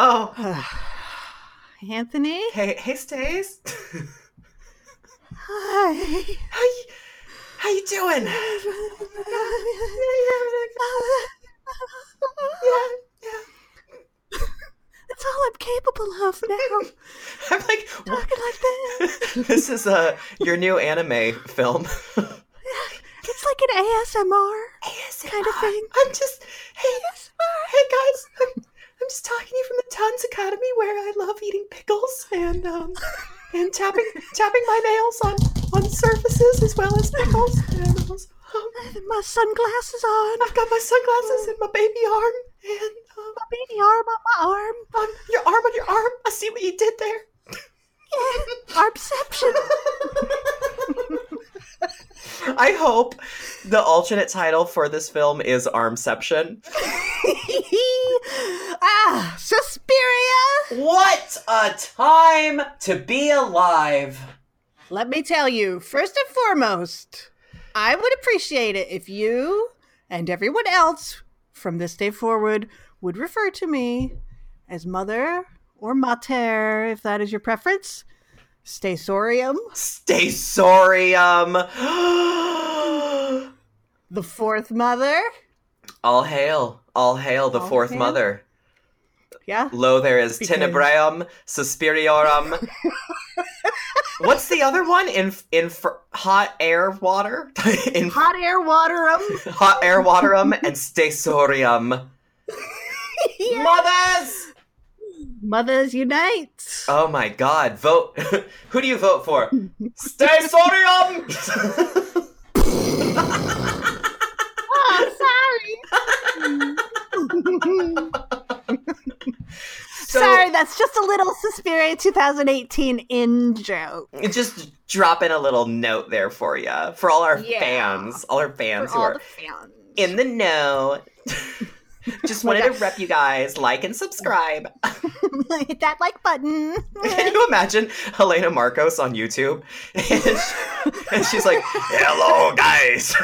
Oh, Anthony? hey, hey, Stace. Hi. How you, how you doing? Yeah, yeah. That's all I'm capable of now. I'm like, Talking like this. this is uh your new anime film. It's like an ASMR kind of thing. I'm just, hey, hey guys, I'm, I'm just talking to you from the Tanz Academy where I love eating pickles and um and tapping tapping my nails on on surfaces as well as pickles. And, um, My sunglasses on. I've got my sunglasses and my baby arm and um, My baby arm on my arm. um, your arm on your arm. I see what you did there. Yeah. Armception. I hope the alternate title for this film is Armception. ah, Suspiria. What a time to be alive! Let me tell you, first and foremost, I would appreciate it if you and everyone else from this day forward would refer to me as mother or mater, if that is your preference. Stay sorium, Stasorium! the fourth mother. all hail, all hail the All fourth hail. mother. Yeah. Lo there is Because- Tenebrarum, Suspiriorum. What's the other one? In in hot air water? in Hot air waterum. hot air waterum and Stasorium. Mothers! Mothers unite. Oh my god, vote. Who do you vote for? Stasorium! oh, sorry. So- sorry, that's just a little Suspiria 2018 in joke. Just drop in a little note there for you. For all our Yeah. fans. All our fans For who all are the fans. in the know. Just wanted to rep you guys. Like and subscribe. Hit that like button. Can you imagine Helena Markos on YouTube? And, she- and she's like, hello, guys.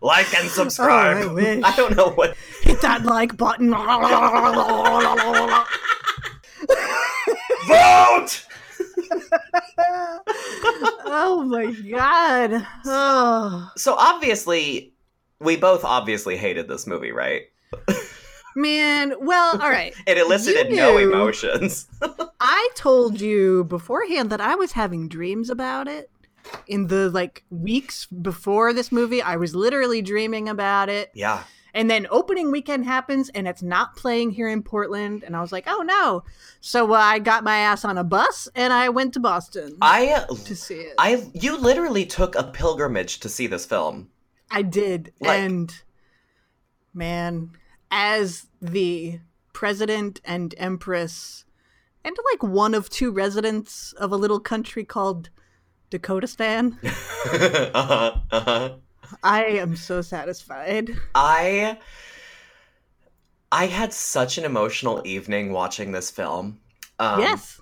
like and subscribe. Oh, I. I don't know what. Hit that like button. Vote! oh my god. Oh. So obviously, we both obviously hated this movie, right? Man, well, all right. It elicited You no knew. emotions. I told you beforehand that I was having dreams about it. In the like weeks before this movie, I was literally dreaming about it. yeah. And then opening weekend happens and it's not playing here in Portland. And I was like, oh no. So uh, I got my ass on a bus and I went to Boston I to see it. I you literally took a pilgrimage to see this film. I did. Like- and man, as the president and empress, and like one of two residents of a little country called Dakotastan, uh-huh, uh-huh. I am so satisfied. I I had such an emotional evening watching this film. Um, yes.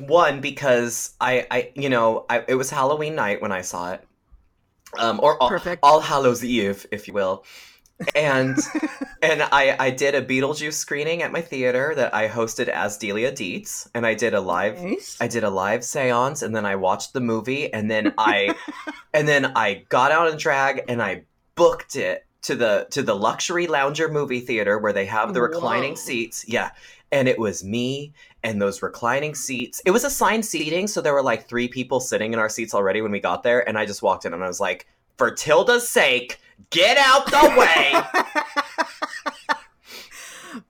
One because I I you know I, it was Halloween night when I saw it, um, or all, Perfect. All Hallows Eve, if you will. And and I I did a Beetlejuice screening at my theater that I hosted as Delia Deetz, and I did a live Nice. I did a live seance and then I watched the movie and then I and then I got out in drag and I booked it to the to the luxury lounger movie theater where they have the reclining Whoa. seats. Yeah. And it was me and those reclining seats. It was assigned seating, so there were like three people sitting in our seats already when we got there. And I just walked in and I was like, for Tilda's sake, get out the way.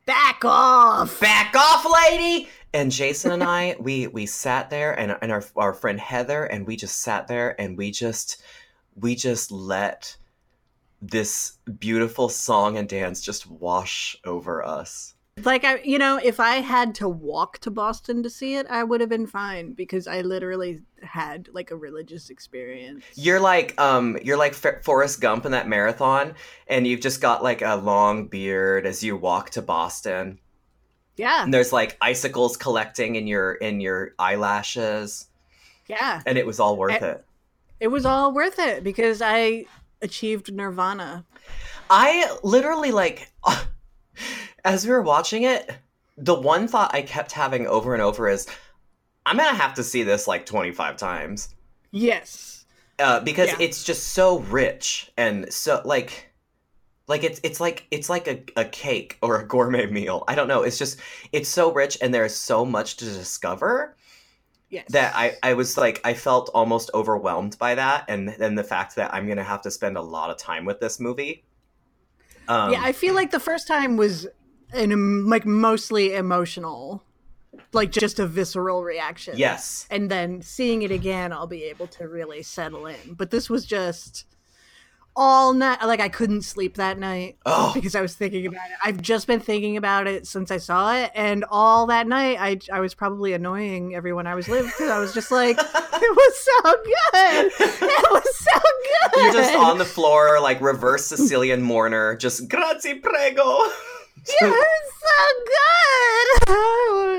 Back off. back off, lady. And Jason and I, we we sat there, and and our our friend Heather, and we just sat there, and we just we just let this beautiful song and dance just wash over us. Like I, you know, if I had to walk to Boston to see it, I would have been fine because I literally had like a religious experience. You're like um you're like F- Forrest Gump in that marathon and you've just got like a long beard as you walk to Boston. Yeah. And there's like icicles collecting in your in your eyelashes Yeah. and it was all worth it. It was all worth it because I achieved nirvana. I literally like as we were watching it, the one thought I kept having over and over is I'm going to have to see this like 25 times. Yes. uh, because Yeah. it's just so rich and so like like it's it's like it's like a, a cake or a gourmet meal i don't know it's just it's so rich and there's so much to discover Yes. that i i was like i felt almost overwhelmed by that and then the fact that i'm gonna have to spend a lot of time with this movie um yeah, I feel like the first time was an like mostly emotional, like just a visceral reaction. yes and then seeing it again, I'll be able to really settle in. But this was just all night. Like I couldn't sleep that night oh because I was thinking about it. I've just been thinking about it since I saw it, and all that night, I I was probably annoying everyone I was with because I was just like, it was so good. It was so good. you're just on the floor like reverse sicilian mourner just grazie prego It was so good.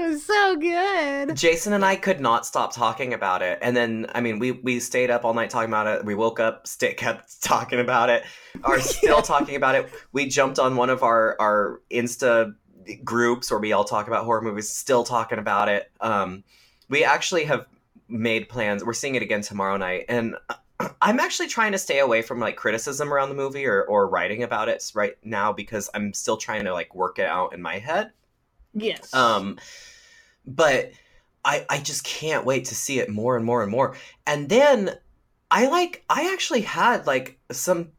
It was so good. Jason and I could not stop talking about it, and then I mean, we we stayed up all night talking about it. We woke up, st- kept talking about it, are still talking about it. We jumped on one of our our Insta groups where we all talk about horror movies, still talking about it. Um, we actually have made plans. We're seeing it again tomorrow night, and I'm actually trying to stay away from like criticism around the movie or or writing about it right now because I'm still trying to like work it out in my head. Yes. Um, but I I just can't wait to see it more and more and more. And then I like I actually had like some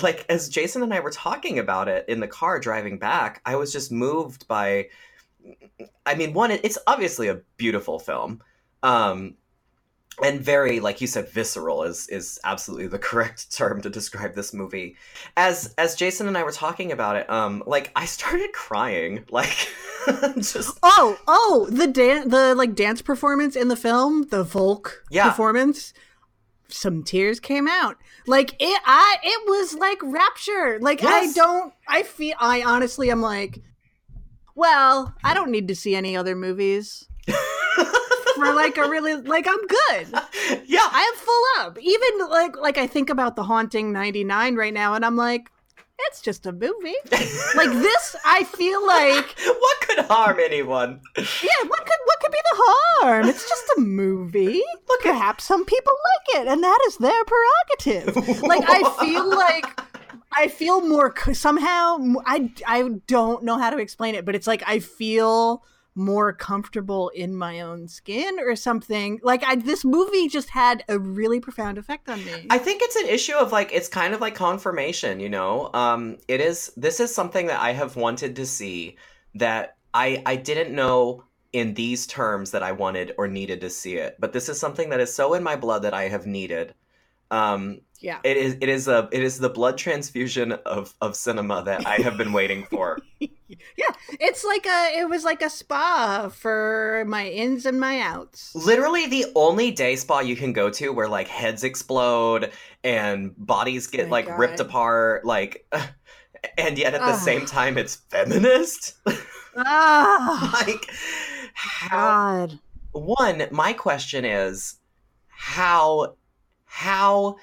like as Jason and I were talking about it in the car driving back, I was just moved by I mean, one it's obviously a beautiful film. Um and very like you said visceral is is absolutely the correct term to describe this movie as as jason and i were talking about it um like i started crying like just Oh, oh, the dan- the like dance performance in the film, the Volk Yeah. performance. Some tears came out. Like it I it was like rapture. Like I don't I feel I honestly am like well, I don't need to see any other movies for like a really like I'm good. yeah I am full up. Even like like I think about the haunting 99 right now and I'm like it's just a movie. Like this I feel like what could harm anyone yeah, what could what could be the harm? It's just a movie. Look, perhaps some people like it, and that is their prerogative. Like I feel like I feel more somehow. I I don't know how to explain it, but it's like I feel more comfortable in my own skin or something. Like I this movie just had a really profound effect on me. I think it's an issue of like it's kind of like confirmation, you know. Um it is this is something that I have wanted to see that I I didn't know in these terms that I wanted or needed to see it. But this is something that is so in my blood that I have needed. Um yeah. it is it is a it is the blood transfusion of of cinema that I have been waiting for. yeah, it's like a it was like a spa for my ins and my outs. Literally the only day spa you can go to where like heads explode and bodies get My like God. ripped apart like and yet at the Ugh. same time it's feminist. Ah, like how God. one my question is how how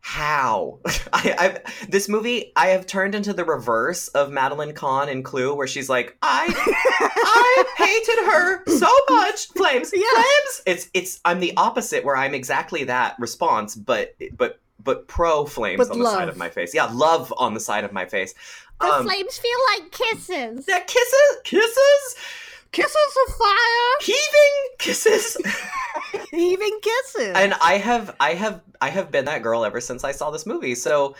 how I, I've this movie I have turned into the reverse of Madeline Kahn in Clue, where she's like, I I hated her so much. Flames, Yeah. flames. It's it's I'm the opposite, where I'm exactly that response, but but but pro flames But on the side of my face. Yeah, love on the side of my face. The Um, flames feel like kisses. that kisses, kisses, Kisses of fire. heaving kisses. Heaving kisses. and I have I have I have been that girl ever since I saw this movie. So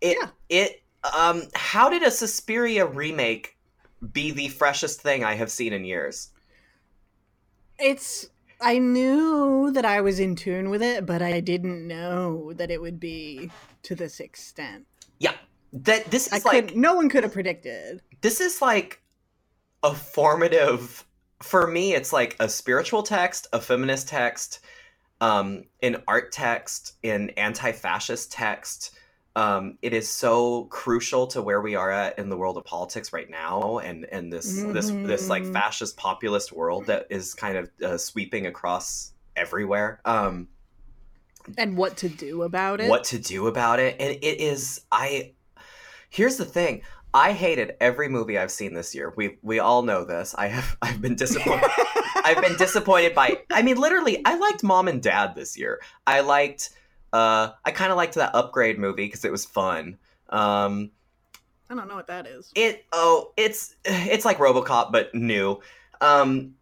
it Yeah. it um how did a Suspiria remake be the freshest thing I have seen in years? It's I knew that I was in tune with it, but I didn't know that it would be to this extent. Yeah. That this I is like could no one could have predicted. this is like a formative for me it's like a spiritual text a feminist text um an art text an anti-fascist text um it is so crucial to where we are at in the world of politics right now and and this this this like Mhm. fascist populist world that is kind of uh, sweeping across everywhere um And what to do about it. what to do about it and it is i here's the thing i hated every movie i've seen this year. We we all know this. I have i've been disappointed i've been disappointed by i mean literally i liked mom and dad this year. I liked uh i kind of liked that upgrade movie because it was fun. Um I don't know what that is. it oh it's it's like robocop but new. Um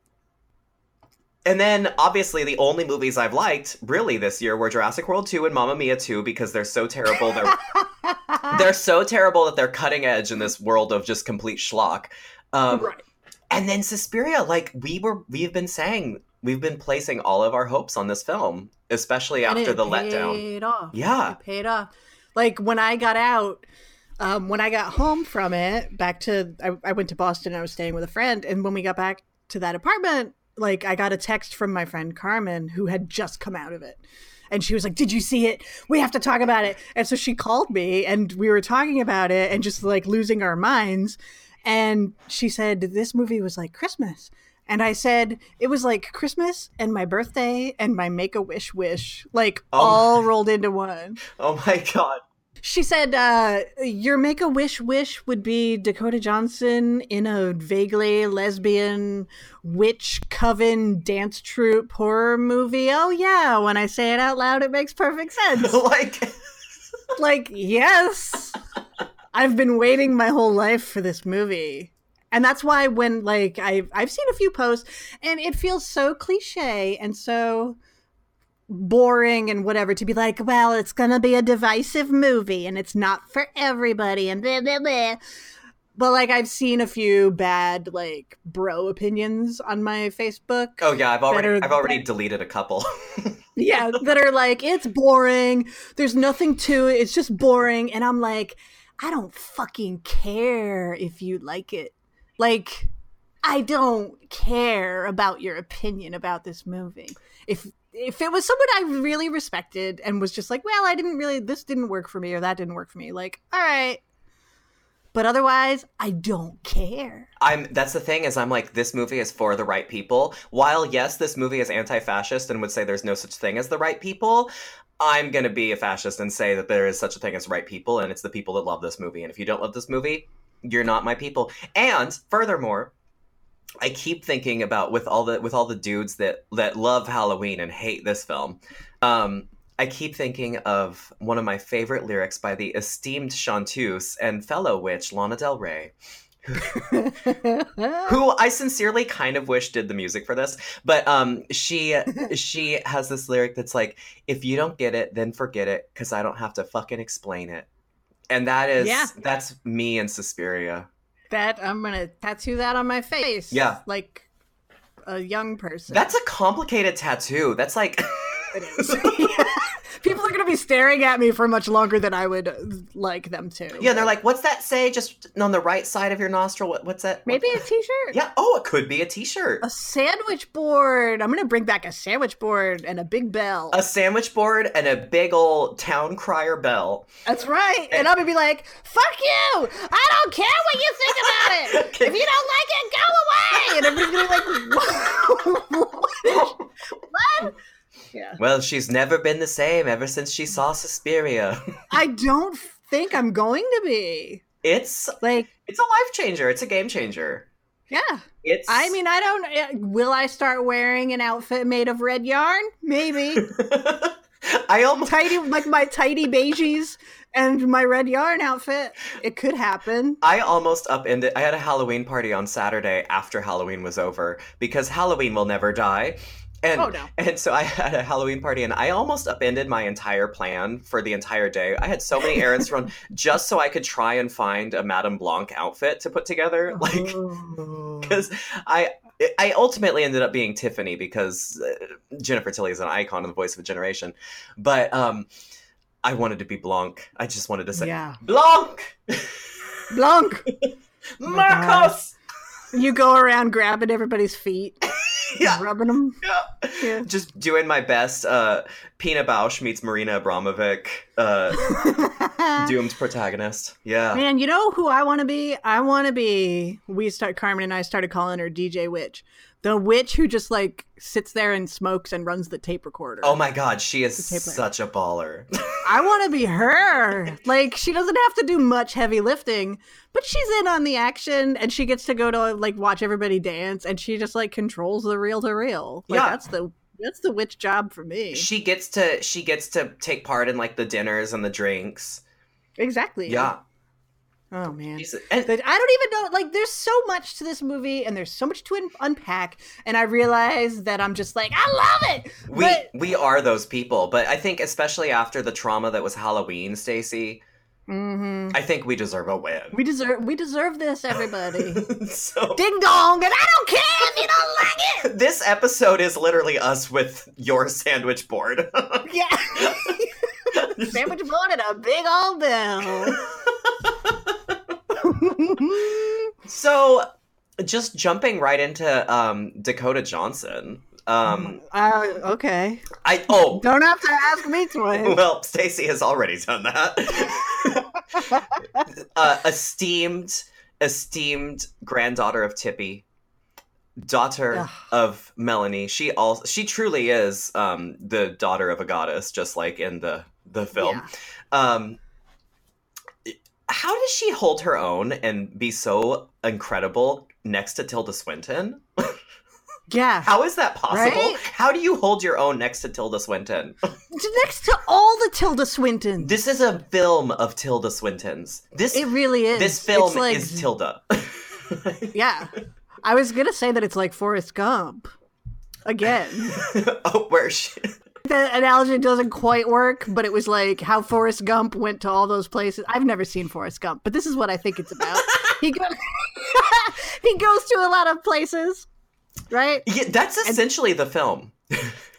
and then obviously the only movies i've liked really this year were jurassic world 2 and mamma mia 2 because they're so terrible they're they're so terrible that they're cutting edge in this world of just complete schlock. Um, right. And then Suspiria, like we were, we've been saying, we've been placing all of our hopes on this film, especially And after the letdown. off. Yeah, It paid off. Like when I got out, um, when I got home from it, back to I, I went to Boston. I was staying with a friend, and when we got back to that apartment, like I got a text from my friend Carmen, who had just come out of it, and she was like, "Did you see it? We have to talk about it." And so she called me, and we were talking about it, and just like losing our minds. And she said, "This movie was like Christmas." And I said, it was like Christmas and my birthday and my make a wish wish, like Oh. all rolled into one. Oh my god. She said, uh, your make a wish wish would be Dakota Johnson in a vaguely lesbian witch coven dance troupe horror movie. Oh, yeah. When I say it out loud, it makes perfect sense. like, like, yes. I've been waiting my whole life for this movie. And that's why when like I've I've seen a few posts and it feels so cliche and so boring and whatever to be like, well, it's gonna be a divisive movie and it's not for everybody and blah blah blah. But like I've seen a few bad like bro opinions on my Facebook. oh yeah, I've already, I've already deleted a couple. Yeah, that are like, it's boring. There's nothing to it. It's just boring. And I'm like, I don't fucking care if you like it. Like, I don't care about your opinion about this movie. If if it was someone I really respected and was just like, well, I didn't really this didn't work for me or that didn't work for me, like, all right. But otherwise, I don't care. I'm that's the thing is I'm like this movie is for the right people. While yes, this movie is anti-fascist and would say there's no such thing as the right people, I'm going to be a fascist and say that there is such a thing as right people and it's the people that love this movie. And if you don't love this movie, you're not my people. And furthermore, I keep thinking about with all the with all the dudes that that love Halloween and hate this film. Um I keep thinking of one of my favorite lyrics by the esteemed chanteuse and fellow witch Lana Del Rey who I sincerely kind of wish did the music for this, but um, she she has this lyric that's like, "If you don't get it, then forget it, because I don't have to fucking explain it." And that is Yeah. that's me and Suspiria. That I'm gonna tattoo that on my face. Yeah. Like a young person. That's a complicated tattoo. That's like, It is. People are going to be staring at me for much longer than I would like them to. yeah, they're like, "What's that say?" Just on the right side of your nostril. What, what's that? maybe a t-shirt. Yeah. Oh, it could be a T-shirt. A sandwich board. I'm going to bring back a sandwich board and a big bell. A sandwich board and a big old town crier bell. That's right. And I'm going to be like, "Fuck you! I don't care what you think about it. If you don't like it, go away." And everybody's going to be like, "What? what?" Yeah. Well, she's never been the same ever since she saw Suspiria. I don't think I'm going to be. it's Like, it's a life changer. It's a game changer. yeah. It's. I mean, I don't. uh, Will I start wearing an outfit made of red yarn? Maybe. I almost. tidy, like my tidy beiges and my red yarn outfit. It could happen. I almost upended. I had a Halloween party on Saturday after Halloween was over because Halloween will never die. And Oh no. and so I had a Halloween party and I almost upended my entire plan for the entire day. I had so many errands to run just so I could try and find a Madame Blanc outfit to put together. Like Oh. because I I ultimately ended up being Tiffany because uh, Jennifer Tilly is an icon and the voice of a generation. But um I wanted to be Blanc. I just wanted to say yeah, Blanc, Blanc. my Markos. You go around grabbing everybody's feet, Yeah. rubbing them. Yeah. Yeah. Just doing my best. Uh, Pina Bausch meets Marina Abramovic. Uh, doomed protagonist. Yeah. Man, you know who I want to be? I want to be. We start Carmen and I started calling her DJ Witch, the witch who just like sits there and smokes and runs the tape recorder. Oh my god, she is The tape player. such a baller. I want to be her. Like she doesn't have to do much heavy lifting, but she's in on the action and she gets to go to like watch everybody dance and she just like controls the reel to reel. Like Yeah. that's the that's the witch job for me. she gets to she gets to take part in like the dinners and the drinks. exactly. Yeah. Oh man. She's- and That I don't even know. Like, there's so much to this movie, and there's so much to un- unpack. And I realize that I'm just like, I love it. we but we are those people, but I think especially after the trauma that was Halloween, Stacie, Mhm. I think we deserve a win. we deserve we deserve this, everybody. so Ding dong, and I don't care if you don't like it. this episode is literally us with your sandwich board. Yeah. Sandwich board and a big old bell. So just jumping right into um, Dakota Johnson. Um, uh, okay. I oh Don't have to ask me twice. well, Stacie has already done that. uh, esteemed, esteemed granddaughter of Tippi, daughter Ugh. of Melanie. She all she truly is um, the daughter of a goddess, just like in the the film. Yeah. Um, how does she hold her own and be so incredible next to Tilda Swinton? Yeah. How is that possible? Right? How do you hold your own next to Tilda Swinton? Next to all the Tilda Swintons. This is a film of Tilda Swinton's. This it really is. this film like- is Tilda. Yeah. I was gonna say that it's like Forrest Gump. Again. oh, where she? The analogy doesn't quite work, but it was like how Forrest Gump went to all those places. I've never seen Forrest Gump, but this is what I think it's about. he goes He goes to a lot of places. Right? Yeah, that's essentially the film.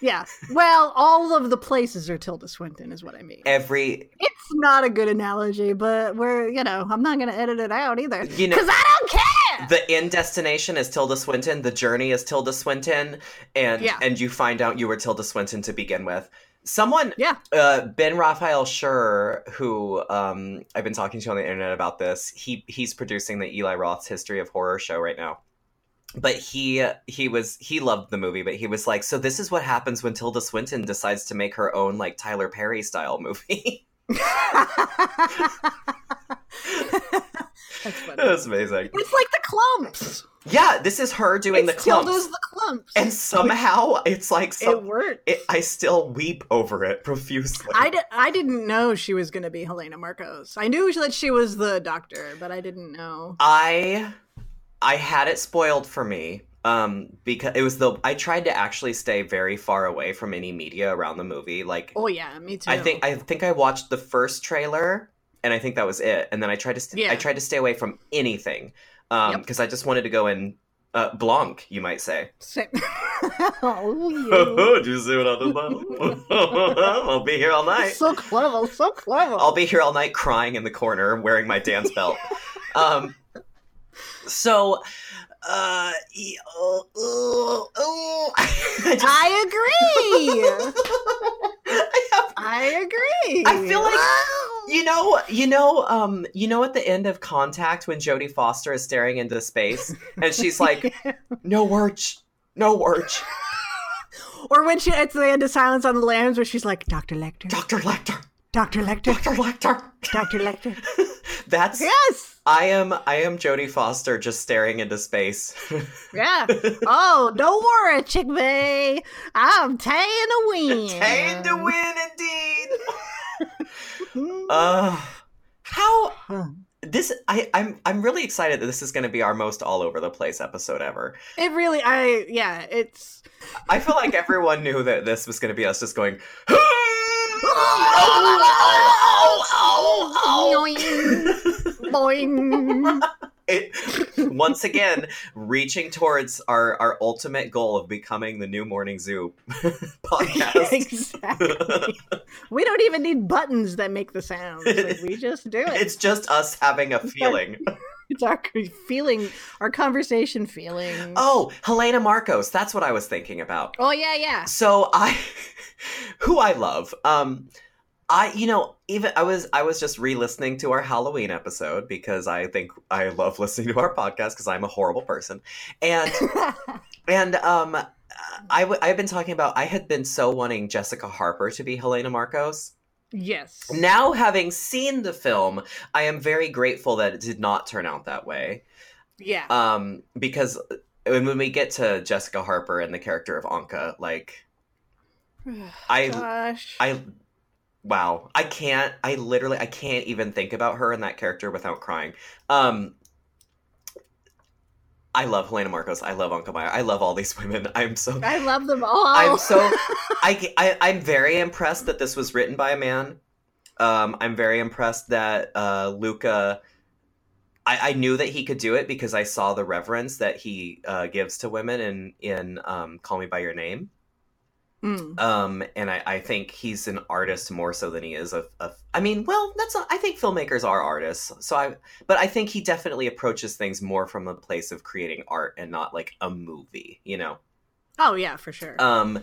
Yeah. Well, all of the places are Tilda Swinton, is what I mean. Every It's not a good analogy, but we're, you know, I'm not going to edit it out either. You know- Because I don't care! the end destination is Tilda Swinton. The journey is Tilda Swinton, and Yeah. and you find out you were Tilda Swinton to begin with. Someone, Yeah. uh, Ben Raphael Schur, who um, I've been talking to on the internet about this. He he's producing the Eli Roth's History of Horror show right now. But he he was he loved the movie, but he was like, so this is what happens when Tilda Swinton decides to make her own like Tyler Perry style movie. That's funny. That's amazing. It's like the Klumps. Yeah, this is her doing it's the Klumps, Tilda's the Klumps. and somehow it's like it worked. it, I still weep over it profusely. I, I didn't know she was going to be Helena Markos. I knew that she was the doctor, but I didn't know. I I had it spoiled for me um because it was the I tried to actually stay very far away from any media around the movie like Oh yeah, me too. I think I think I watched the first trailer and I think that was it and then I tried to st- Yeah. I tried to stay away from anything um Yep. because I just wanted to go in uh blanc you might say Sa- oh, Do you see what I did? I'll be here all night so clever, so clever. I'll be here all night crying in the corner wearing my dance belt. um, so, uh, oh, oh, oh. I just, I agree. I, have, I agree. I feel like- you know, you know, um, you know, at the end of Contact when Jodie Foster is staring into space and she's like, "No words, no words, or when she it's the end of Silence on the Lambs, where she's like, Doctor Lecter, Doctor Lecter, Doctor Lecter, Doctor Lecter." Doctor Lecter. That's Yes. I am. I am Jodie Foster just staring into space. Yeah. Oh, don't worry, Chick Bay. I'm taying to win. Tame to win, indeed. Uh, how this I I'm I'm really excited that this is going to be our most all over the place episode ever. It really, I yeah, it's I feel like everyone knew that this was going to be us just going. Boing. it, once again, reaching towards our, our ultimate goal of becoming the new Morning Zoo podcast. exactly. we don't even need buttons that make the sounds. Like, we just do it. It's just us having a feeling. It's our feeling, our conversation feeling. Oh, Helena Markos. That's what I was thinking about. Oh yeah, yeah. So I, who I love, um, I you know even I was I was just re-listening to our Halloween episode because I think I love listening to our podcast because I'm a horrible person, and and um I w- I've been talking about I had been so wanting Jessica Harper to be Helena Markos. Yes. Now having seen the film, I am very grateful that it did not turn out that way. Yeah. Um because when when we get to Jessica Harper and the character of Anke, like I Gosh. I wow i can't i literally i can't even think about her and that character without crying um i love helena markos i love Anke Meier. i love all these women i'm so I love them all. i'm so I, I i'm very impressed that this was written by a man um i'm very impressed that uh luca I, I knew that he could do it because I saw the reverence that he uh, gives to women in in um, "Call Me by Your Name." Mm. um and I, I think he's an artist more so than he is a, a i mean well that's I think filmmakers are artists so i but i think he definitely approaches things more from a place of creating art and not like a movie you know Oh yeah, for sure. um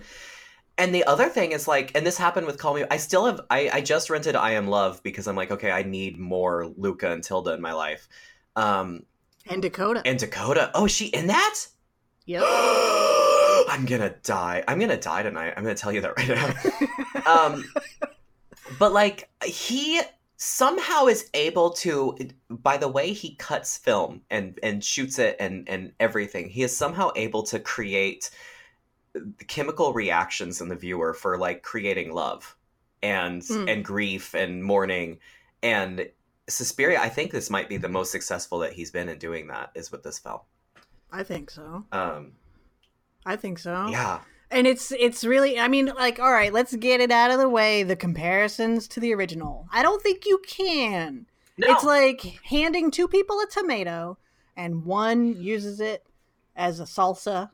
and the other thing is like and this happened with call me i still have i i just rented i am love because i'm like okay i need more luca and tilda in my life um and Dakota. and dakota oh is she in that yep. I'm gonna die. I'm gonna die tonight. I'm gonna tell you that right now. um, but like he somehow is able to, by the way he cuts film and and shoots it and and everything, he is somehow able to create chemical reactions in the viewer for like creating love and Mm. and grief and mourning and Suspiria. I think this might be the most successful that he's been in doing that is with this film. I think so. Um, I think so. yeah. And it's it's really I mean like all right, let's get it out of the way the comparisons to the original. I don't think you can. No. It's like handing two people a tomato and one uses it as a salsa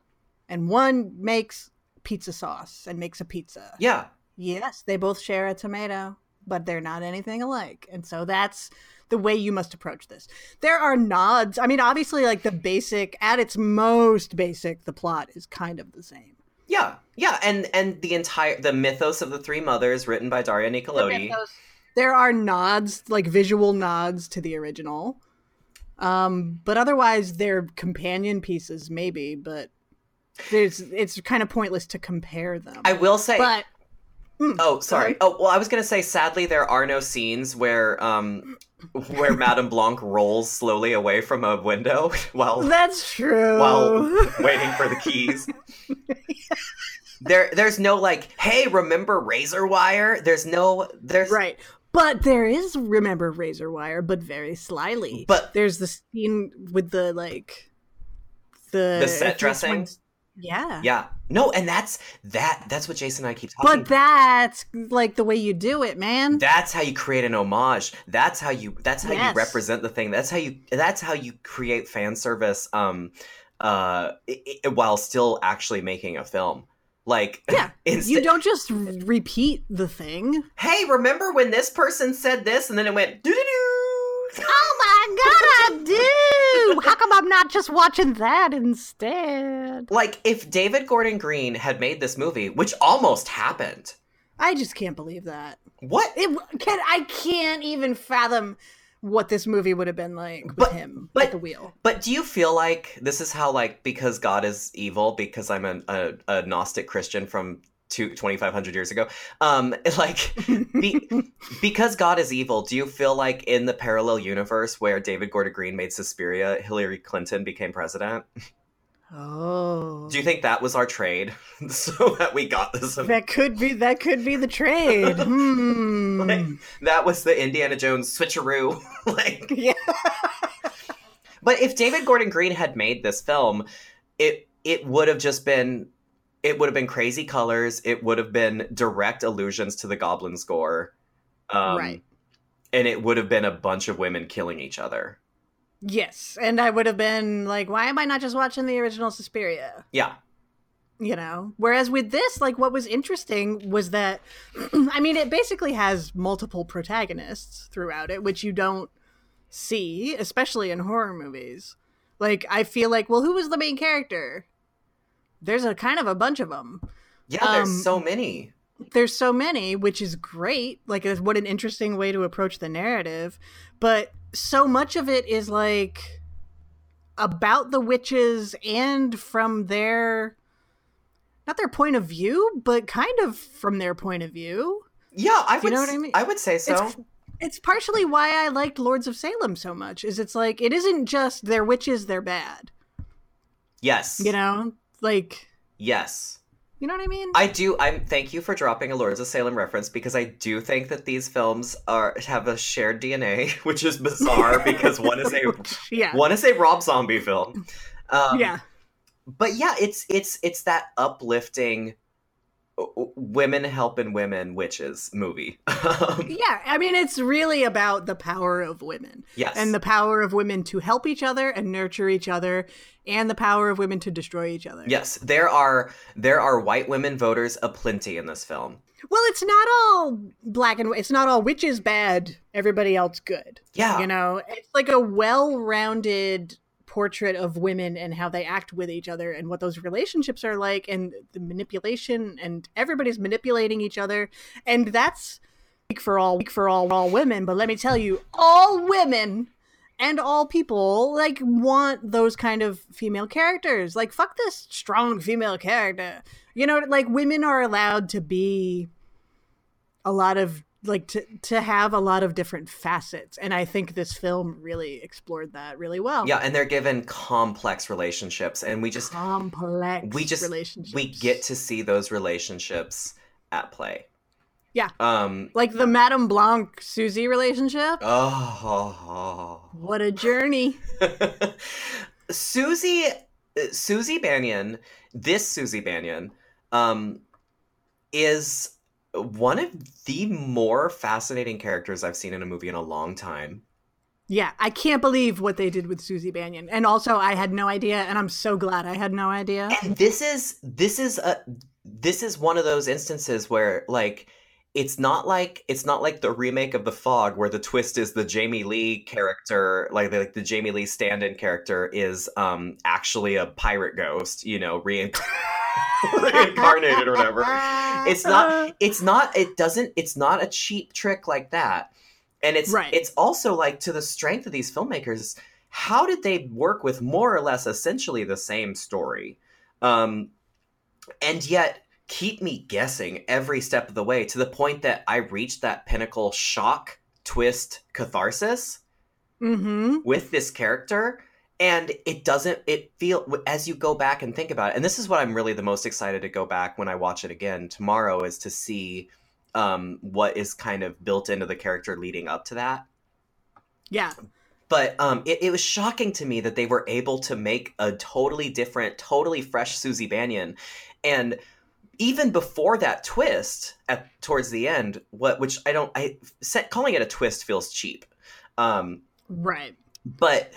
and one makes pizza sauce and makes a pizza. yeah. Yes, they both share a tomato, but they're not anything alike. And so that's the way you must approach this. There are nods. I mean, obviously, like the basic, at its most basic, the plot is kind of the same. Yeah, yeah, and and the entire the mythos of the three mothers, written by Daria Nicolodi. There are nods, like visual nods to the original. Um, but otherwise, they're companion pieces, maybe. But there's it's kind of pointless to compare them. I will say. but oh, sorry. Oh, well, I was gonna say. Sadly, there are no scenes where um where Madame Blanc rolls slowly away from a window while that's true. while waiting for the keys. There, there's no like, hey, remember razor wire? There's no, there's Right. But there is remember razor wire, but very slyly. But- there's the scene with the like the The set dressing? one's- Yeah. yeah, no, and that's that. That's what Jason and I keep talking. About. But that's like the way you do it, man. That's how you create an homage. That's how you. That's how Yes. you represent the thing. That's how you. That's how you create fan service. Um, uh, i i while still actually making a film. Like, Yeah. instead, you don't just r- repeat the thing. Hey, remember when this person said this, and then it went doo doo doo. Oh my god, I do! How come I'm not just watching that instead? Like, if David Gordon Green had made this movie, which almost happened, I just can't believe that. what? It can I can't even fathom what this movie would have been like with But- him but- at the wheel. But do you feel like this is how, like, because God is evil, because I'm a, a, a Gnostic Christian from two, 2,500 years ago, um, like, be, because God is evil, do you feel like in the parallel universe where David Gordon Green made Suspiria, Hillary Clinton became president? Oh. Do you think that was our trade, so that we got this? that could be that could be the trade. Hmm. Like, that was the Indiana Jones switcheroo. like, yeah. but if David Gordon Green had made this film, it it would have just been it would have been crazy colors. It would have been direct allusions to the Goblin score, um, Right. And it would have been a bunch of women killing each other. Yes, and I would have been like, why am I not just watching the original Suspiria? Yeah, You know. Whereas with this, like, what was interesting was that, I mean, it basically has multiple protagonists throughout it, which you don't see, especially in horror movies. Like, I feel like, well, who was the main character? There's a kind of a bunch of them. yeah. There's Um, so many. there's so many which is great like what an interesting way to approach the narrative but so much of it is like about the witches and from their not their point of view but kind of from their point of view Yeah, I would. you know what I mean? I would say so. it's it's partially why i liked lords of salem so much is it's like it isn't just they're witches they're bad yes. you know like Yes. you know what i mean I do. I'm. Thank you for dropping a Lords of Salem reference because I do think that these films are have a shared DNA, which is bizarre because one is a yeah one is a Rob Zombie film. Um, yeah but yeah, it's it's it's that uplifting women helping women witches movie. Um, Yeah, I mean, it's really about the power of women yes, and the power of women to help each other and nurture each other, and the power of women to destroy each other. yes, there are there are white women voters aplenty in this film. Well, it's not all black and white. It's not all witches bad, everybody else good. Yeah, You know, it's like a well rounded portrait of women and how they act with each other and what those relationships are like and the manipulation and everybody's manipulating each other. And that's weak for all weak for all all women, but let me tell you, all women and all people like want those kind of female characters. Like fuck this strong female character. You know, like women are allowed to be a lot of like to to have a lot of different facets and i think this film really explored that really well yeah, and they're given complex relationships, and we just complex we just relationships we get to see those relationships at play. Yeah. Um. like the madame blanc susie relationship Oh. what a journey Susie Susie Bannion, this Susie Bannion, um, is one of the more fascinating characters I've seen in a movie in a long time. yeah i can't believe what they did with susie bannion and also i had no idea and i'm so glad i had no idea And this is this is a this is one of those instances where like it's not like it's not like the remake of the fog where the twist is the jamie lee character like the, like the jamie lee stand-in character is um actually a pirate ghost you know reinc- reincarnated or whatever. It's not it's not it doesn't it's not a cheap trick like that. And it's Right. it's also like to the strength of these filmmakers how did they work with more or less essentially the same story? Um and yet keep me guessing every step of the way to the point that i reached that pinnacle shock twist catharsis mm-hmm. with this character and it doesn't it feel as you go back and think about it and this is what i'm really the most excited to go back when i watch it again tomorrow is to see um, what is kind of built into the character leading up to that. Yeah. But um, it, it was shocking to me that they were able to make a totally different totally fresh susie bannion. And even before that twist at towards the end what which i don't i set, calling it a twist feels cheap. Um, right. but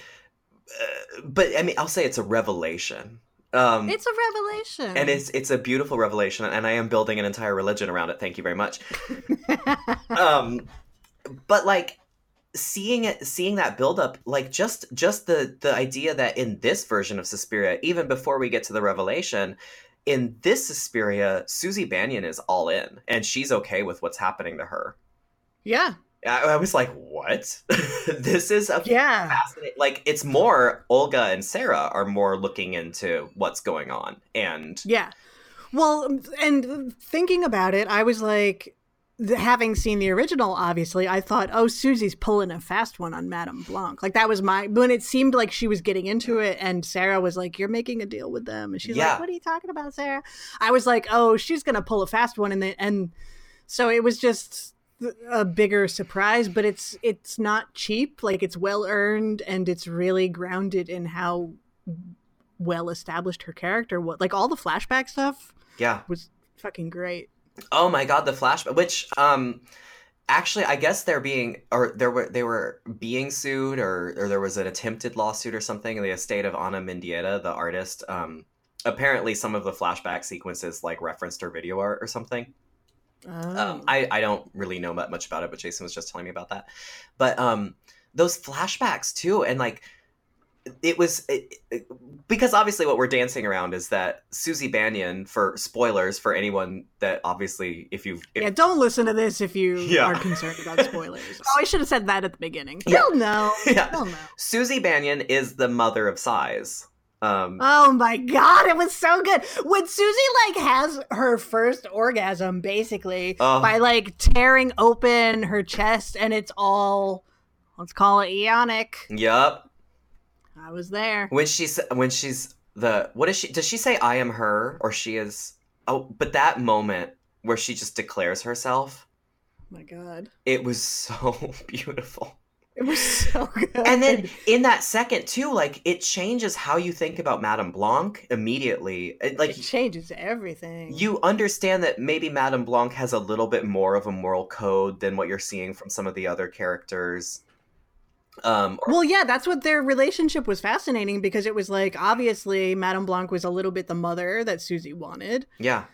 uh, but I mean, I'll say it's a revelation. Um, it's a revelation and it's it's a beautiful revelation, and I am building an entire religion around it. Thank you very much. Um, but like seeing it, seeing that build up, like just just the the idea that in this version of Suspiria, even before we get to the revelation, in this Suspiria, Susie Bannion is all in, and she's okay with what's happening to her. yeah I, I was like, what? this is a yeah fascinating. Like it's more Olga and Sarah are more looking into what's going on, and Yeah. Well, and thinking about it, I was like, having seen the original, obviously, I thought, oh, Susie's pulling a fast one on Madame Blanc. Like that was my when it seemed like she was getting into it, and Sarah was like, "You're making a deal with them," and she's Yeah. like, "What are you talking about, Sarah?" I was like, "Oh, she's gonna pull a fast one," and then and so it was just a bigger surprise, but it's it's not cheap. Like it's well earned, and it's really grounded in how well established her character was. Like all the flashback stuff Yeah. was fucking great. Oh my god, the flashback. Which, um, actually, I guess they're being, or there were they were being sued, or or there was an attempted lawsuit or something. in The estate of Ana Mendieta, the artist. Um, apparently, some of the flashback sequences like referenced her video art or something. Oh. Um, I I don't really know much about it, but Jason was just telling me about that. But um, those flashbacks too, and like it was it, it- because obviously what we're dancing around is that Susie Bannion for spoilers for anyone that obviously if you've yeah, don't listen to this if you Yeah. are concerned about spoilers. oh, I should have said that at the beginning. Yeah. They'll know. Yeah. They'll know. Susie Bannion is the mother of sighs. Um, Oh my god, it was so good. When Susie like has her first orgasm basically Oh. by like tearing open her chest and it's all let's call it eonic. yup. I was there. When she's when she's the what is she? Does she say I am her or she is? Oh, but that moment where she just declares herself, Oh my god. it was so beautiful. It was so good. and then in that second too like it changes how you think about madame blanc immediately It- like it changes everything. you understand that maybe madame blanc has a little bit more of a moral code than what you're seeing from some of the other characters um or- Well, yeah, that's what their relationship was fascinating because it was like obviously Madame Blanc was a little bit the mother that Susie wanted. yeah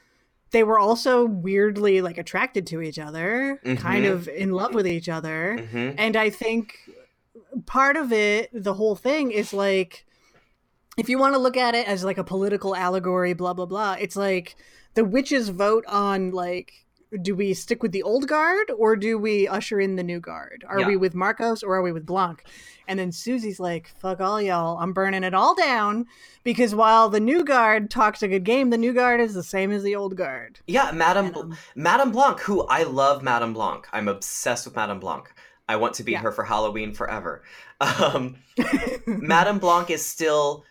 They were also weirdly like attracted to each other, kind Mhm. of in love with each other. hmm And I think part of it, the whole thing is like if you want to look at it as like a political allegory, blah blah blah, it's like the witches vote on like do we stick with the old guard or do we usher in the new guard? Are Yeah. we with Markos or are we with Blanc? And then Susie's like, fuck all y'all, I'm burning it all down because while the new guard talks a good game, the new guard is the same as the old guard. yeah madame Bl- um, madame blanc who i love madame blanc i'm obsessed with madame blanc i want to be Yeah. her for halloween forever um madame blanc is still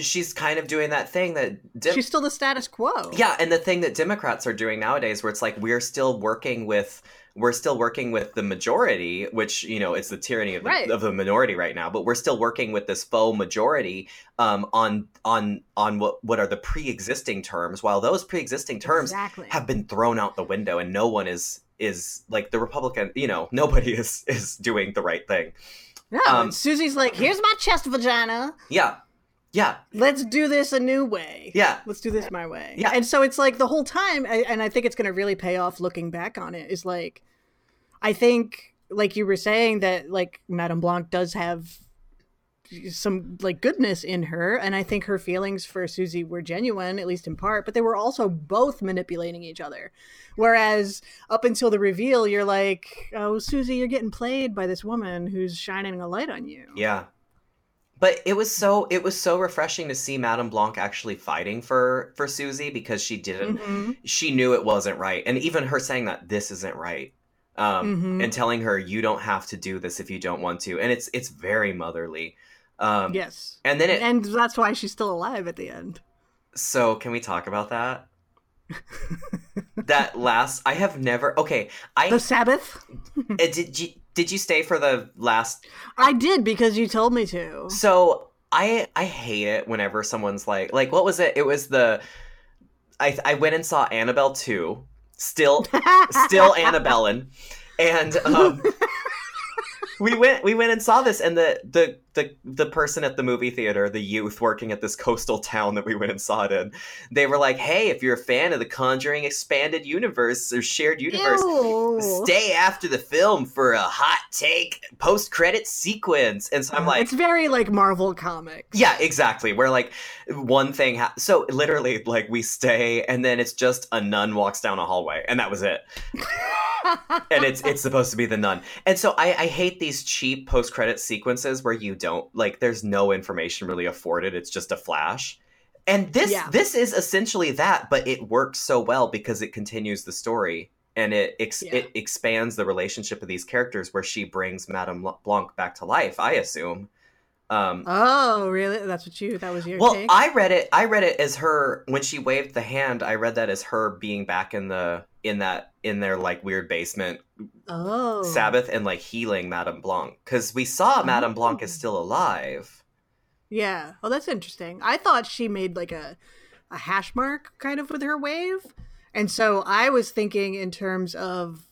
she's kind of doing that thing that Dim- She's still the status quo. Yeah, and the thing that Democrats are doing nowadays, where it's like we're still working with we're still working with the majority, which you know it's the tyranny of the, Right. of the minority right now. But we're still working with this faux majority um, on on on what what are the pre-existing terms, while those pre-existing terms exactly. have been thrown out the window, and no one is is like the Republican. You know, nobody is is doing the right thing. No, Um, Susie's like, here's my chest vagina. Yeah, yeah, Let's do this a new way. yeah, Let's do this my way. Yeah. And so it's like the whole time, and I think it's going to really pay off looking back on it, is like, I think, like you were saying, that like Madame Blanc does have some like goodness in her and i think her feelings for susie were genuine at least in part but they were also both manipulating each other whereas up until the reveal you're like oh susie you're getting played by this woman who's shining a light on you Yeah. But it was so it was so refreshing to see Madame Blanc actually fighting for for Susie because she didn't Mhm. she knew it wasn't right. And even her saying that this isn't right. Um Mhm. and telling her you don't have to do this if you don't want to. And it's it's very motherly. Um yes and then it and that's why she's still alive at the end so can we talk about that? that last I have never okay, I the sabbath uh, did you did you stay for the last i did because you told me to So I I hate it whenever someone's like like what was it? It was the I I went and saw Annabelle 2, still still Annabellen. And um we went we went and saw this and the the the the person at the movie theater, the youth working at this coastal town that we went and saw it in, they were like, "Hey, if you're a fan of the Conjuring expanded universe or shared universe, Ew. stay after the film for a hot take post credit sequence." And so I'm like, it's very like marvel comics yeah, exactly. Where like one thing, ha- so literally, like we stay, and then it's just a nun walks down a hallway, and that was it. and it's it's supposed to be the nun, and so I, I hate these cheap post credit sequences where you don't like. There's no information really afforded. It's just a flash. And this Yeah. this is essentially that, but it works so well because it continues the story and it ex- Yeah. it expands the relationship of these characters where she brings Madame Blanc back to life. I assume. Um, Oh, really? That's what you? That was your well, take? I read it. I read it as her when she waved the hand. I read that as her being back in the in that in their like weird basement oh, Sabbath and like healing Madame Blanc because we saw Madame Blanc is Oh. still alive. Yeah. Oh, that's interesting. I thought she made like a a hash mark kind of with her wave, and so I was thinking in terms of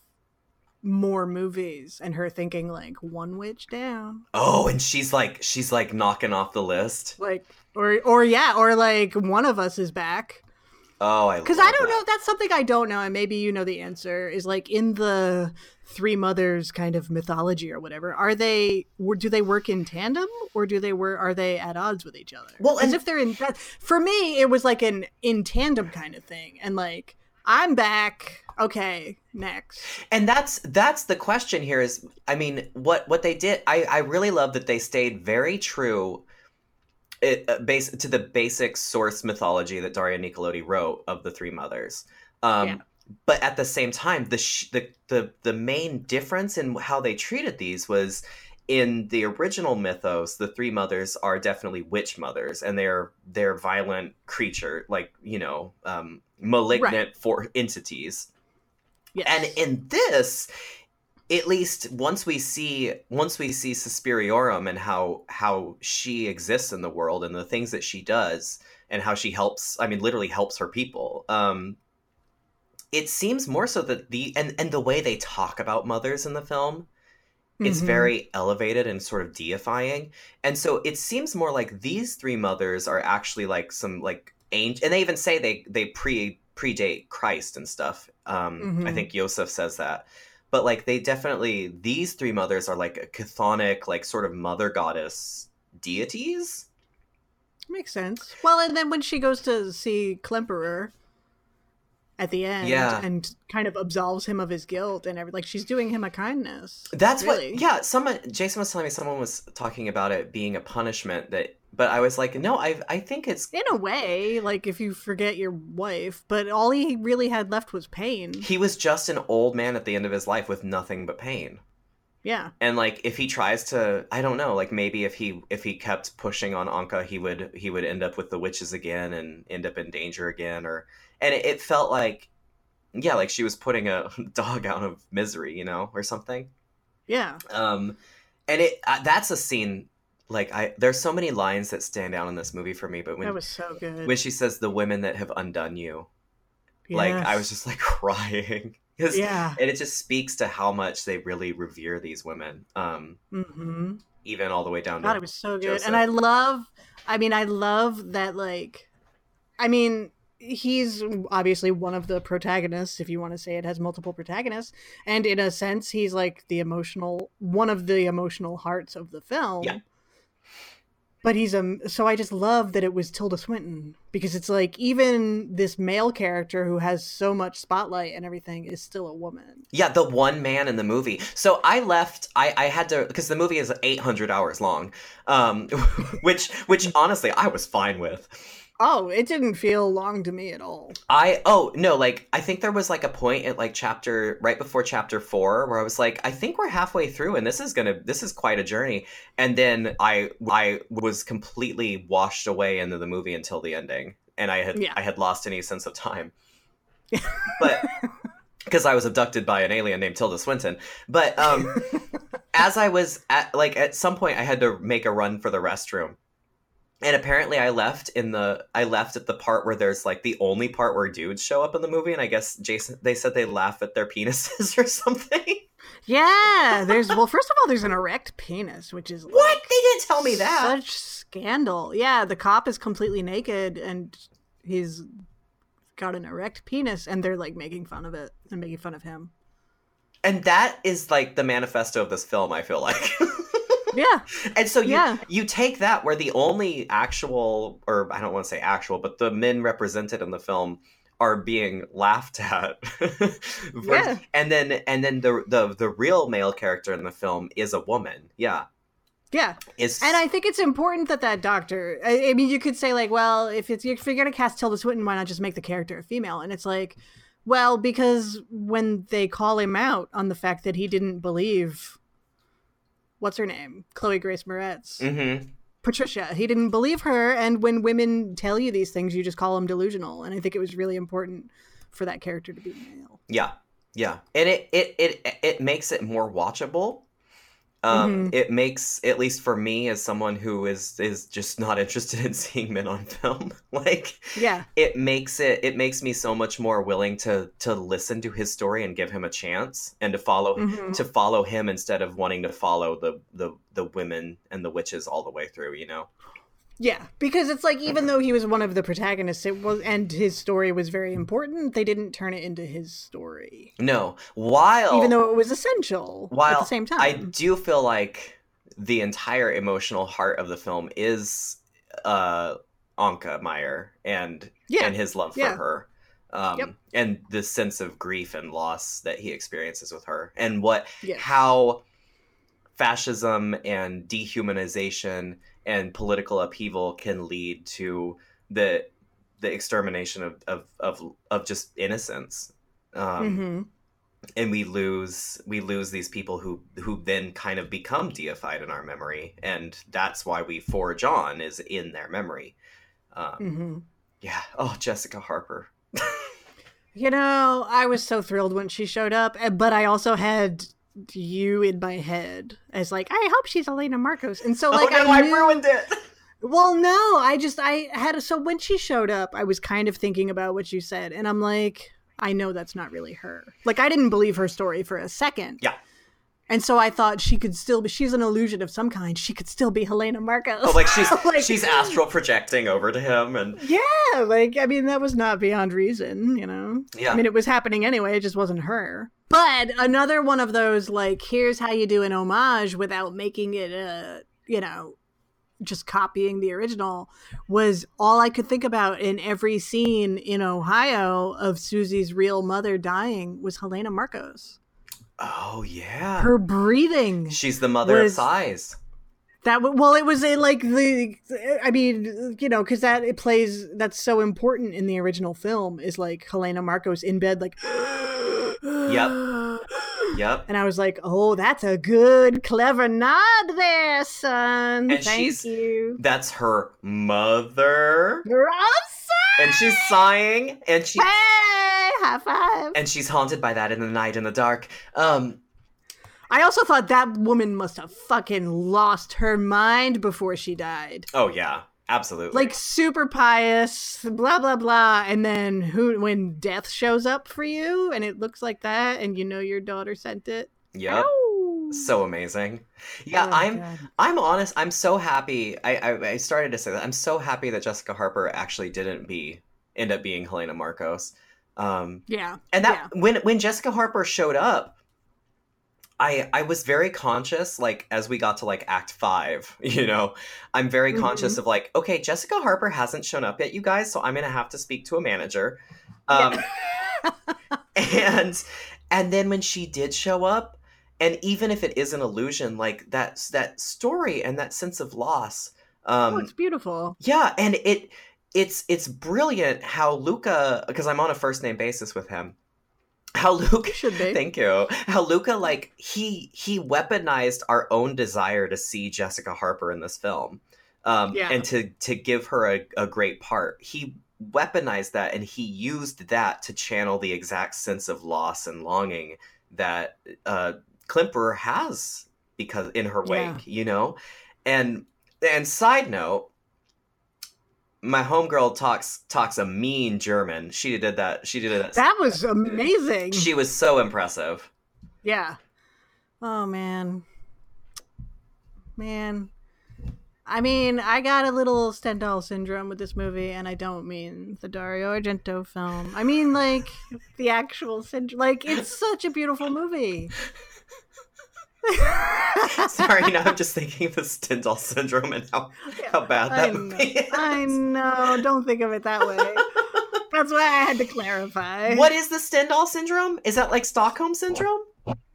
more movies and her thinking like one witch down, Oh, and she's like she's like knocking off the list. like or or yeah, or like one of us is back. Oh, I Because I don't that. know. That's something I don't know, and maybe you know the answer. Is like in the three mothers kind of mythology or whatever. Are they? Do they work in tandem, or do they work? Are they at odds with each other? Well, as if they're in. For me, it was like an in tandem kind of thing, and like I'm back. Okay, next. and that's that's the question here is i mean what what they did i i really love that they stayed very true it, uh, base, to the basic source mythology that daria nicolodi wrote of the three mothers um Yeah. but at the same time the, sh- the the the main difference in how they treated these was in the original mythos the three mothers are definitely witch mothers and they're they're violent creature like you know um malignant for entities Yes. and in this at least once we see once we see Suspiriorum and how how she exists in the world and the things that she does and how she helps I mean literally helps her people um it seems more so that the and and the way they talk about mothers in the film it's Mhm. very elevated and sort of deifying and so it seems more like these three mothers are actually like some like angel and they even say they they pre predate christ and stuff um i Mhm. think yosef says that but like they definitely these three mothers are like a chthonic like sort of mother goddess deities makes sense. Well, and then when she goes to see Klemperer at the end, Yeah. and kind of absolves him of his guilt and every like she's doing him a kindness. That's really. what. Yeah, someone. Jason was telling me someone was talking about it being a punishment that, but I was like, no, I I think it's in a way, like if you forget your wife, but all he really had left was pain. he was just an old man at the end of his life with nothing but pain. Yeah. And like if he tries to, I don't know, like maybe if he if he kept pushing on Anke, he would he would end up with the witches again and end up in danger again, or and it, it felt like, yeah, like she was putting a dog out of misery, you know, or something. Yeah. um and it uh, that's a scene like i there's so many lines that stand out in this movie for me but when that was so good. when she says the women that have undone you like i was just like crying 'Cause- Yeah. and it just speaks to how much they really revere these women um Mm-hmm. even all the way down God, to it was so good. Joseph. And I love I mean, I love that like I mean, he's obviously one of the protagonists, if you want to say it has multiple protagonists. And in a sense, he's like the emotional one of the emotional hearts of the film. Yeah. But he's um so I just love that it was Tilda Swinton because it's like even this male character who has so much spotlight and everything is still a woman. yeah the one man in the movie so i left i i had to because the movie is 800 hours long um which which honestly i was fine with Oh, it didn't feel long to me at all. I oh no, like I think there was like a point at like chapter right before chapter four where I was like, I think we're halfway through and this is gonna this is quite a journey. And then I I was completely washed away into the movie until the ending. And I had Yeah. I had lost any sense of time. But because I was abducted by an alien named Tilda Swinton. But um as I was at like at some point I had to make a run for the restroom. And apparently I left in the I left at the part where there's like the only part where dudes show up in the movie and I guess Jason they said they laugh at their penises or something. Yeah, there's well, first of all, there's an erect penis, which is like, What? They didn't tell me that. Such scandal. Yeah, the cop is completely naked and he's got an erect penis, and they're like making fun of it and making fun of him. And that is like the manifesto of this film, I feel like. Yeah, and so you Yeah. you take that where the only actual or I don't want to say actual, but the men represented in the film are being laughed at. Yeah. And then and then the the the real male character in the film is a woman. Yeah. yeah, Is and I think it's important that that doctor. I, I mean, you could say like, well, if it's if you're gonna cast Tilda Swinton, why not just make the character a female? And it's like, Well, because when they call him out on the fact that he didn't believe what's her name? Chloe Grace Moretz. Mm-hmm. Patricia. He didn't believe her and when women tell you these things, you just call them delusional. And I think it was really important for that character to be male. Yeah, yeah, and it it it it makes it more watchable. Um, Mhm. It makes, at least for me, as someone who is is just not interested in seeing men on film, like Yeah. it makes it it makes me so much more willing to to listen to his story and give him a chance and to follow Mhm. to follow him instead of wanting to follow the the the women and the witches all the way through. You know. Yeah, because it's like even though he was one of the protagonists, it was and his story was very important. They didn't turn it into his story, No, while even though it was essential. While at the same time, I do feel like the entire emotional heart of the film is uh Anke Meier and yeah, and his love Yeah. for her. Um Yep. and the sense of grief and loss that he experiences with her and what Yes. how fascism and dehumanization and political upheaval can lead to the the extermination of of of, of just innocence. Um, hmm and we lose we lose these people who who then kind of become deified in our memory and that's why we forge on is in their memory. Um, hmm yeah. Oh jessica harper. You know, I was so thrilled when she showed up, eh, but I also had you in my head as like, I hope she's Elena Markos, and so oh, like oh no i, knew- ruined it Well, no, I just I had a, so when she showed up, I was kind of thinking about what you said, and I'm like, I know that's not really her. Like I didn't believe her story for a second. Yeah. And so I thought she could still be she's an illusion of some kind. She could still be Helena Markos. oh like she's Like- she's astral projecting over to him and Yeah, like I mean that was not beyond reason, you know. yeah I mean it was happening anyway, it just wasn't her. But another one of those like here's how you do an homage without making it a, you know, just copying the original was all I could think about in every scene in Ohio of Susie's real mother dying was Helena Markos. oh yeah Her breathing she's the mother was- of sighs That well, it was a, like the. I mean, you know, because that it plays. That's so important in the original film. Is like Helena Markos in bed, like. Yep. yep And I was like, "Oh, that's a good, clever nod there, son. And Thank she's- you." that's her mother and she's sighing and she Hey, high five. and she's haunted by that in the night in the dark um I also thought that woman must have fucking lost her mind before she died. oh yeah absolutely like super pious, blah blah blah, and then who when death shows up for you and it looks like that, and you know your daughter sent it. Yeah. So amazing yeah Oh, i'm God. i'm honest i'm so happy I, I i started to say that i'm so happy that jessica harper actually didn't be end up being helena markos um yeah, and that when when jessica harper showed up i i was very conscious like as we got to like act five you know i'm very Mhm. conscious of like okay jessica harper hasn't shown up yet you guys so i'm gonna have to speak to a manager um and and then when she did show up and even if it is an illusion like that's that story and that sense of loss um oh, it's beautiful. yeah and it it's it's brilliant how luca because i'm on a first name basis with him how luca Should be. thank you how luca like he he weaponized our own desire to see jessica harper in this film um Yeah. and to to give her a, a great part he weaponized that and he used that to channel the exact sense of loss and longing that uh klimper has because in her wake Yeah. you know and and side note my homegirl talks talks a mean german she did that she did that, That was amazing. she was so impressive yeah. Oh man, man. I mean, I got a little Stendhal syndrome with this movie, and I don't mean the Dario Argento film. I mean, like the actual syndrome. Like it's such a beautiful movie. sorry now i'm just thinking of the stendhal syndrome and how how bad that I know. I know. Don't think of it that way. That's why I had to clarify. what is the stendhal syndrome is that like stockholm syndrome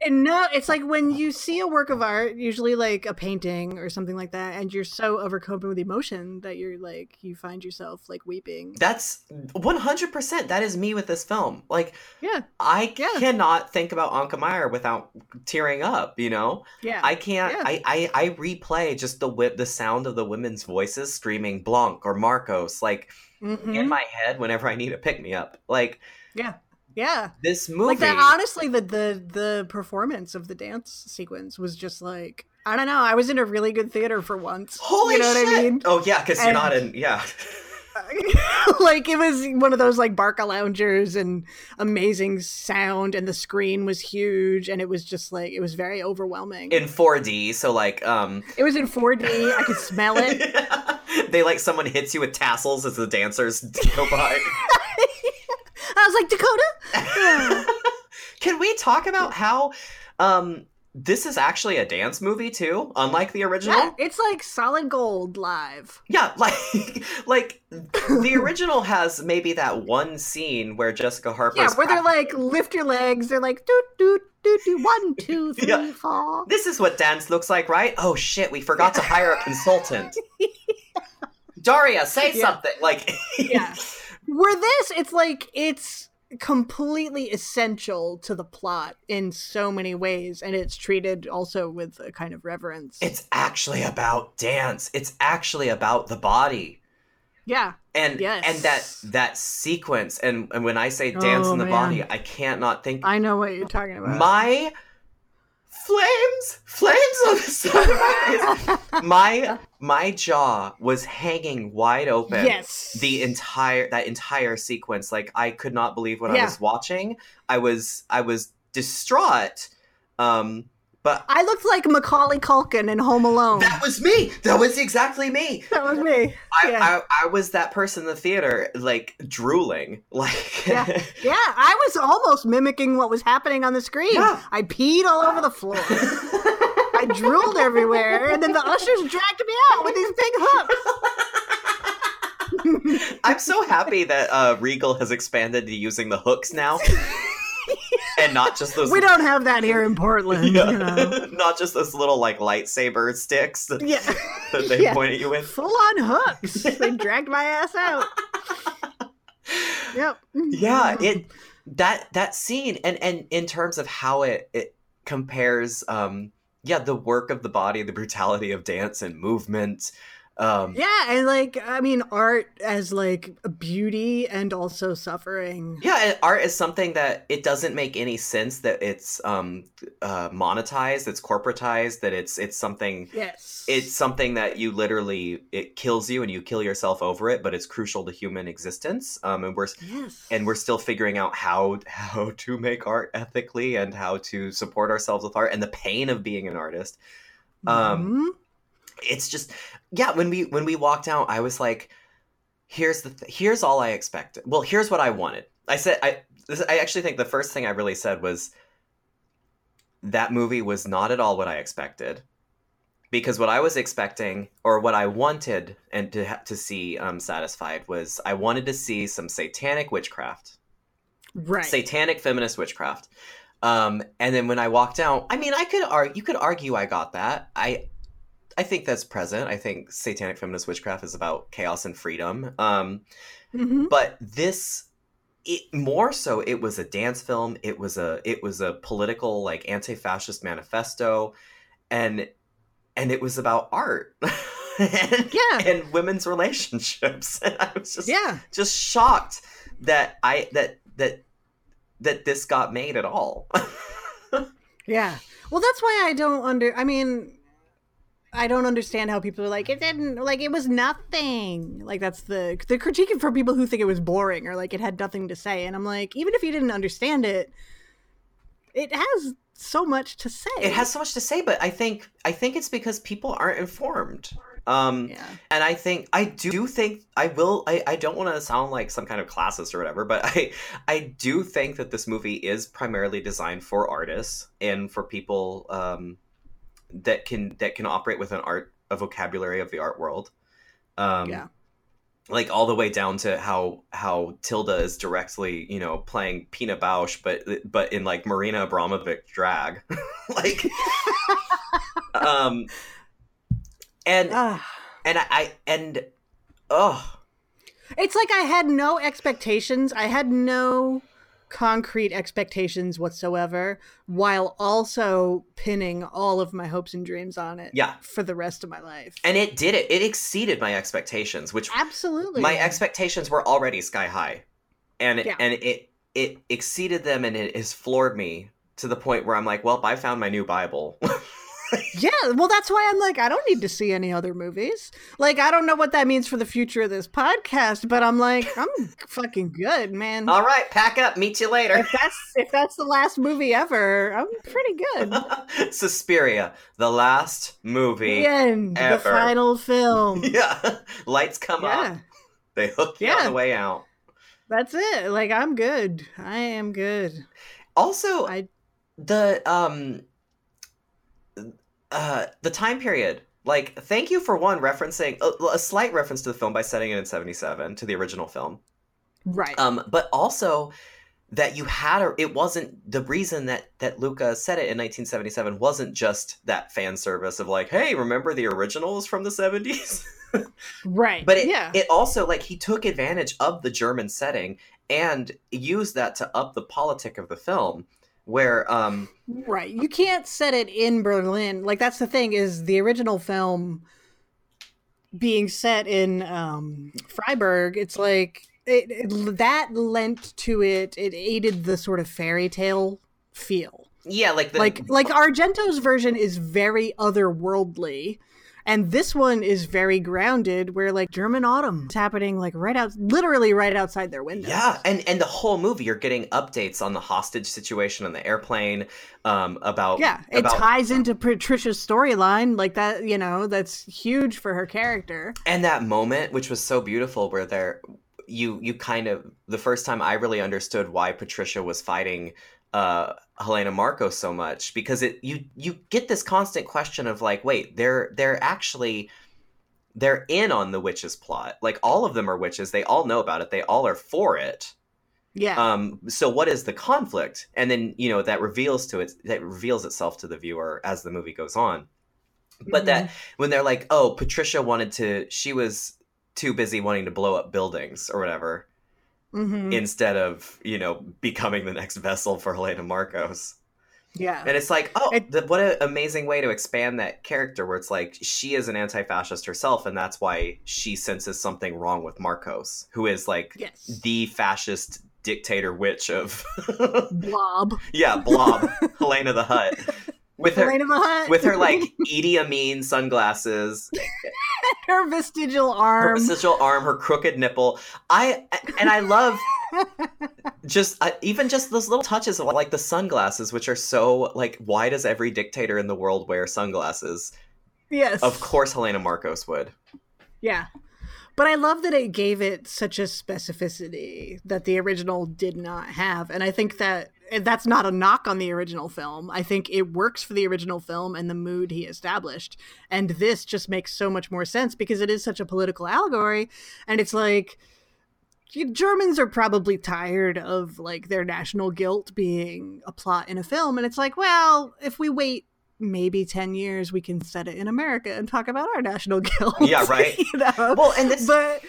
And no, it's like when you see a work of art, usually like a painting or something like that, and you're so overcome with emotion that you're like you find yourself like weeping. That's 100%. That is me with this film. Like, Yeah, I Yeah. cannot think about Anke Meier without tearing up, you know? yeah. I can't. Yeah. I, I I replay just the whip, the sound of the women's voices screaming Blanc or Markos, like Mhm. in my head whenever I need a pick me up. Like yeah, yeah. this movie. Like that. Honestly, the the the performance of the dance sequence was just like I don't know. I was in a really good theater for once. Holy you know shit! what I mean? Oh yeah, because you're not in. Yeah, like it was one of those like Barca loungers and amazing sound, and the screen was huge, and it was just like it was very overwhelming. in 4D. So like, um, it was in 4D. I could smell it. they like someone hits you with tassels as the dancers go by. I was like Dakota. Can we talk about how um this is actually a dance movie too, unlike the original? Yeah, it's like solid gold live. Yeah, like like the original has maybe that one scene where Jessica Harper. Yeah, where they're like lift your legs. They're like doot doot doot doot one two three Yeah. four. This is what dance looks like, right? Oh shit, we forgot to hire a consultant. Daria, say Yeah. something. Like Yeah. Where this, it's like it's completely essential to the plot in so many ways, and it's treated also with a kind of reverence. it's actually about dance. It's actually about the body. yeah, And Yes. and that that sequence and, and when I say dance Oh, in the man. body, I can't not think I know what you're talking about. my flames? Flames on the side of my face. my my jaw was hanging wide open yes, the entire that entire sequence. Like i could not believe what i was watching. I was i was distraught. Um but I looked like Macaulay Culkin in Home Alone. that was me that was exactly me That was me. I, Yeah. I, I was that person in the theater like drooling like Yeah. Yeah, I was almost mimicking what was happening on the screen. Yeah. I peed all over the floor. I drooled everywhere, and then the ushers dragged me out with these big hooks. i'm so happy that uh regal has expanded to using the hooks now and not just those we don't have that here in Portland, Yeah. you know. not just those little like lightsaber sticks that, Yeah. that they Yeah. point at you with. Full on hooks. They dragged my ass out. Yep. Yeah, it that that scene and and in terms of how it it compares um yeah, the work of the body, the brutality of dance and movement. Um Yeah, and like I mean art as like beauty and also suffering. yeah, and art is something that it doesn't make any sense that it's um uh monetized, it's corporatized, that it's it's something Yes. it's something that you literally it kills you and you kill yourself over it but it's crucial to human existence um and we're yes. and we're still figuring out how how to make art ethically and how to support ourselves with art and the pain of being an artist um, Mhm. it's just yeah when we when we walked out i was like here's the th- here's all i expected well here's what i wanted i said i this, i actually think the first thing i really said was that movie was not at all what i expected because what i was expecting or what i wanted and to ha- to see um, satisfied was i wanted to see some satanic witchcraft right. satanic feminist witchcraft. Um, and then when I walked out, I mean, I could argue, you could argue I got that. I, I think that's present. I think satanic feminist witchcraft is about chaos and freedom. Um, Mhm. but this, it more so, it was a dance film. It was a, it was a political like anti-fascist manifesto, and and it was about art. and, Yeah. and women's relationships. And I was just Yeah. just shocked that I that that that this got made at all. Yeah. Well, that's why I don't under. I mean, I don't understand how people are like it didn't like it was nothing. Like that's the the critique for people who think it was boring or like it had nothing to say. And I'm like, even if you didn't understand it, it has so much to say. it has so much to say, but I think I think it's because people aren't informed. Um Yeah. and I think I do think I will I, I don't want to sound like some kind of classist or whatever, but I I do think that this movie is primarily designed for artists and for people um that can that can operate with an art a vocabulary of the art world. Um Yeah. like all the way down to how how Tilda is directly, you know, playing Pina Bausch, but but in like Marina Abramovic drag, like, um, and and I, I and oh It's like I had no expectations. I had no concrete expectations whatsoever, while also pinning all of my hopes and dreams on it yeah, for the rest of my life. and it did it. It exceeded my expectations, which Absolutely. my expectations were already sky high, and it, Yeah. and it it exceeded them, and it has floored me to the point where I'm like, well, I found my new Bible. Yeah, well, that's why I'm like, I don't need to see any other movies. Like, I don't know what that means for the future of this podcast, but I'm like, I'm fucking good, man. All right, pack up. Meet you later. if that's if that's the last movie ever, I'm pretty good. Suspiria, the last movie. The end, the final film. Yeah. Lights come Yeah, up. They hook you on Yeah. the way out. that's it. Like, I'm good. I am good. Also, I the um uh the time period. Like, thank you for one referencing a, a slight reference to the film by setting it in 77 to the original film. right. Um, but also that you had a it wasn't the reason that that Luca said it in 1977 wasn't just that fan service of like, hey, remember the originals from the 70s? right. But it, yeah. it also like he took advantage of the German setting and used that to up the politic of the film, where um Right. You can't set it in Berlin. Like that's the thing is the original film being set in um Freiburg, it's like it, it that lent to it it aided the sort of fairy tale feel. yeah like the like like Argento's version is very otherworldly and this one is very grounded where like German autumn is happening like right out literally right outside their window. yeah and and the whole movie you're getting updates on the hostage situation on the airplane um about Yeah, it about, ties into Patricia's storyline like that. You know, that's huge for her character. and that moment which was so beautiful where they're you you kind of the first time i really understood why patricia was fighting uh helena markos so much because it you you get this constant question of like wait they're they're actually they're in on the witches plot. Like all of them are witches. They all know about it. They all are for it. Yeah, um so what is the conflict? And then you know that reveals to it that reveals itself to the viewer as the movie goes on. But that when they're like oh patricia wanted to she was too busy wanting to blow up buildings or whatever hmm instead of you know becoming the next vessel for helena markos. Yeah, and it's like oh It- the, what an amazing way to expand that character where it's like she is an anti-fascist herself and that's why she senses something wrong with markos who is like yes, the fascist dictator witch of blob. yeah blob. Helena the hut with her with her like Idi Amin sunglasses, her vestigial arm, her vestigial arm, her crooked nipple. I and I love just uh, even just those little touches of like the sunglasses, which are so like why does every dictator in the world wear sunglasses? yes, Of course, Helena Markos would. Yeah. But I love that it gave it such a specificity that the original did not have. And I think that that's not a knock on the original film. I think it works for the original film and the mood he established. And this just makes so much more sense because it is such a political allegory. And it's like, Germans are probably tired of like their national guilt being a plot in a film. And it's like, well, if we wait maybe 10 years, we can set it in America and talk about our national guilt. Yeah, right. you know? Well, and this but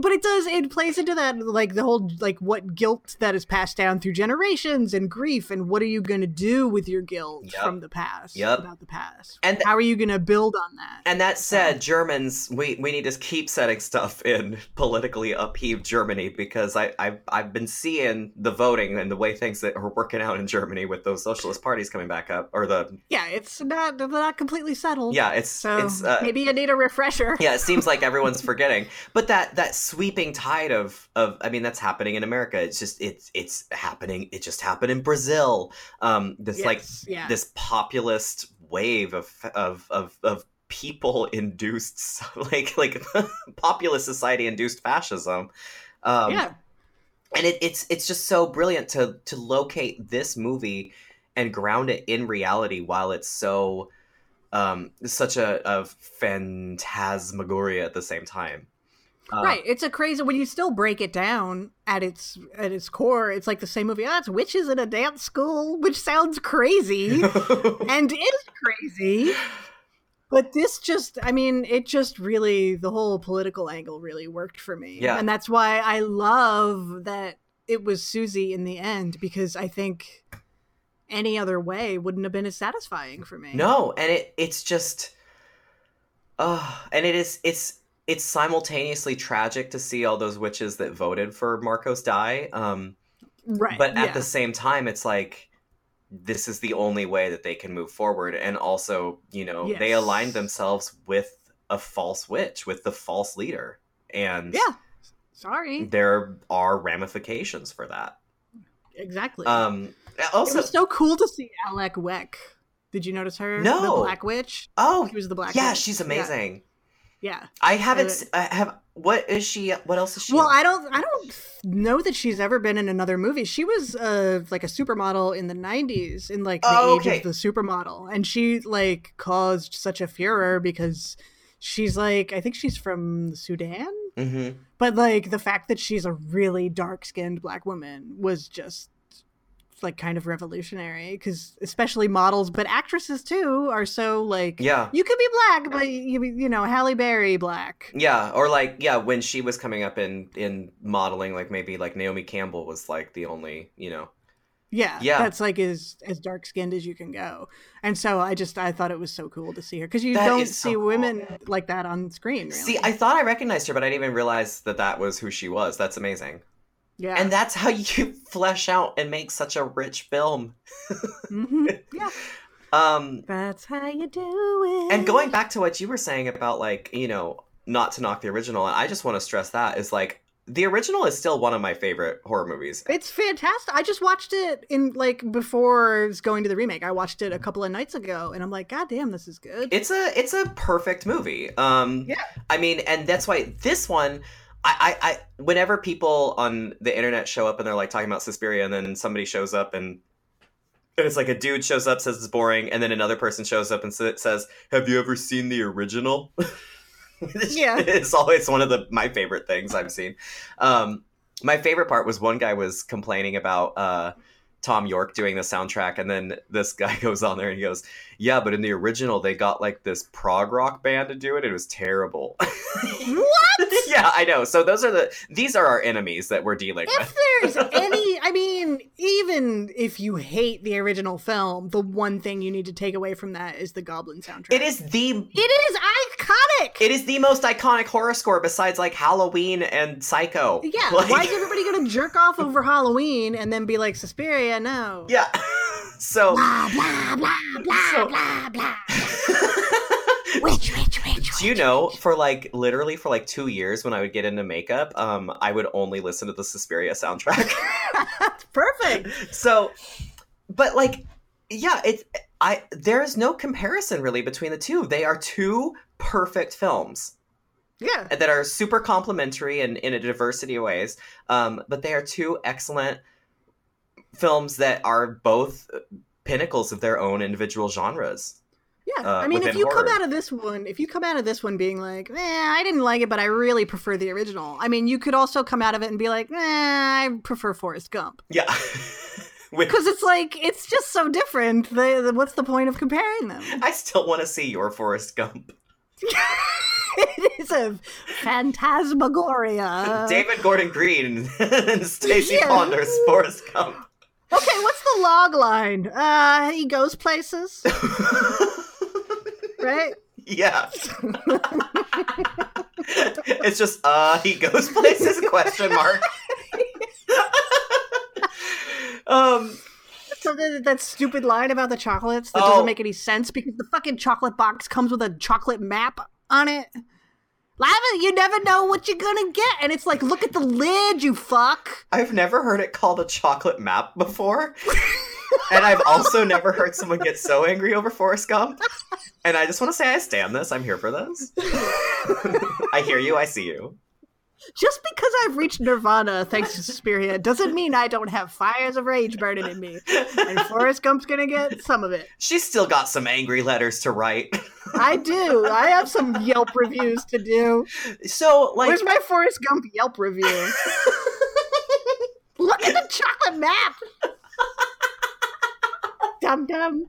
but it does it plays into that like the whole like what guilt that is passed down through generations and grief and what are you going to do with your guilt Yep. from the past Yep. about the past And th- how are you going to build on that And that said, Germans, we, we need to keep setting stuff in politically upheaved Germany because I, I've, I've been seeing the voting and the way things that are working out in Germany with those socialist parties coming back up, or the yeah it's not not completely settled yeah, it's so it's uh, maybe you need a refresher yeah, it seems like everyone's forgetting. But that that sweeping tide of of I mean that's happening in America. It's just it's it's happening. It just happened in Brazil. Um, this like yeah this populist wave of of of, of people induced like like populist society induced fascism. Um, yeah and it, it's it's just so brilliant to to locate this movie and ground it in reality while it's so um such a, a phantasmagoria at the same time Uh, right. It's a crazy when you still break it down at its at its core. It's like the same movie. Oh, it's witches in a dance school, which sounds crazy and is crazy. But this just, I mean, it just really, the whole political angle really worked for me. Yeah. And that's why I love that it was Susie in the end, because I think any other way wouldn't have been as satisfying for me. No, and it it's just uh and it is it's it's simultaneously tragic to see all those witches that voted for Markos die. Um Right. but at yeah. the same time it's like this is the only way that they can move forward and also, you know, they aligned themselves with a false witch, with the false leader. And Yeah. Sorry. there are ramifications for that. Exactly. Um it was so cool to see Alek Wek. Did you notice her? No. The Black Witch? oh She was the Black yeah, Witch. she's amazing. Yeah. I haven't I have what is she what else is she Well, in? I don't I don't know that she's ever been in another movie. She was uh like a supermodel in the 90s in like the Oh, age of the supermodel and she like caused such a furor because she's like I think she's from Sudan, Mhm. but like the fact that she's a really dark-skinned black woman was just like kind of revolutionary cuz especially models but actresses too are so like Yeah. you could be black but you you know Halle Berry black. Yeah, or like yeah, when she was coming up in in modeling, like maybe like Naomi Campbell was like the only, you know. Yeah, Yeah. that's like as as dark skinned as you can go, and so I just I thought it was so cool to see her because you That don't is so see cool. women like that on screen. Really. See, I thought I recognized her, but I didn't even realize that that was who she was. That's amazing, yeah, and that's how you flesh out and make such a rich film. Mhm. yeah, Um, that's how you do it. and going back to what you were saying about like you know not to knock the original, and I just want to stress that is like the original is still one of my favorite horror movies. it's fantastic. I just watched it in like before going to the remake. I watched it a couple of nights ago, and I'm like, God damn, this is good. It's a it's a perfect movie. Um Yeah. I mean, and that's why this one I, I, I whenever people on the internet show up and they're like talking about Suspiria and then somebody shows up and and it's like a dude shows up says it's boring and then another person shows up and says have you ever seen the original Yeah. it's always one of the my favorite things i've seen um my favorite part was one guy was complaining about uh Thom Yorke doing the soundtrack and then this guy goes on there and he goes yeah but in the original they got like this prog rock band to do it it was terrible what? yeah i know so those are the these are our enemies that we're dealing with If there's any, I mean, even if you hate the original film, the one thing you need to take away from that is the Goblin soundtrack. it is the It is iconic. it is the most iconic horror score besides like halloween and psycho yeah. Like- Why is everybody gonna jerk off over Halloween and then be like Suspiria? No. yeah so Blah blah blah blah So- blah blah. Witch, witch, witch. Do you know for like literally for like two years when I would get into makeup, um, I would only listen to the Suspiria soundtrack. That's perfect. so, but like, yeah, it's I there's no comparison really between the two. They are two perfect films Yeah. that are super complementary and in a diversity of ways. Um, but they are two excellent films that are both pinnacles of their own individual genres. Yeah, uh, I mean, if you come out of this one, if you come out of this one being like, "Eh, I didn't like it, but I really prefer the original," I mean, you could also come out of it and be like, "Eh, I prefer Forrest Gump," Yeah. Because it's like it's just so different. The, the- what's the point of comparing them? I still want to see your Forrest Gump. it is a phantasmagoria. David Gordon Green and Stacie Yeah. Ponder's Forrest Gump. Okay, what's the log line? Uh, he goes places, right? yeah. it's just uh he goes places question mark. um So that, that stupid line about the chocolates that Oh. doesn't make any sense because the fucking chocolate box comes with a chocolate map on it. Lava, you never know what you're gonna get, and it's like, look at the lid, you fuck. I've never heard it called a chocolate map before. and I've also never heard someone get so angry over Forrest Gump. And I just want to say I stand this. I'm here for this. I hear you, I see you. Just because I've reached nirvana thanks to Suspiria doesn't mean I don't have fires of rage burning in me. And Forrest Gump's gonna get some of it. She's still got some angry letters to write. I do. I have some Yelp reviews to do. So, like, Where's my Forrest Gump Yelp review? Look at the chocolate map. Dum dum.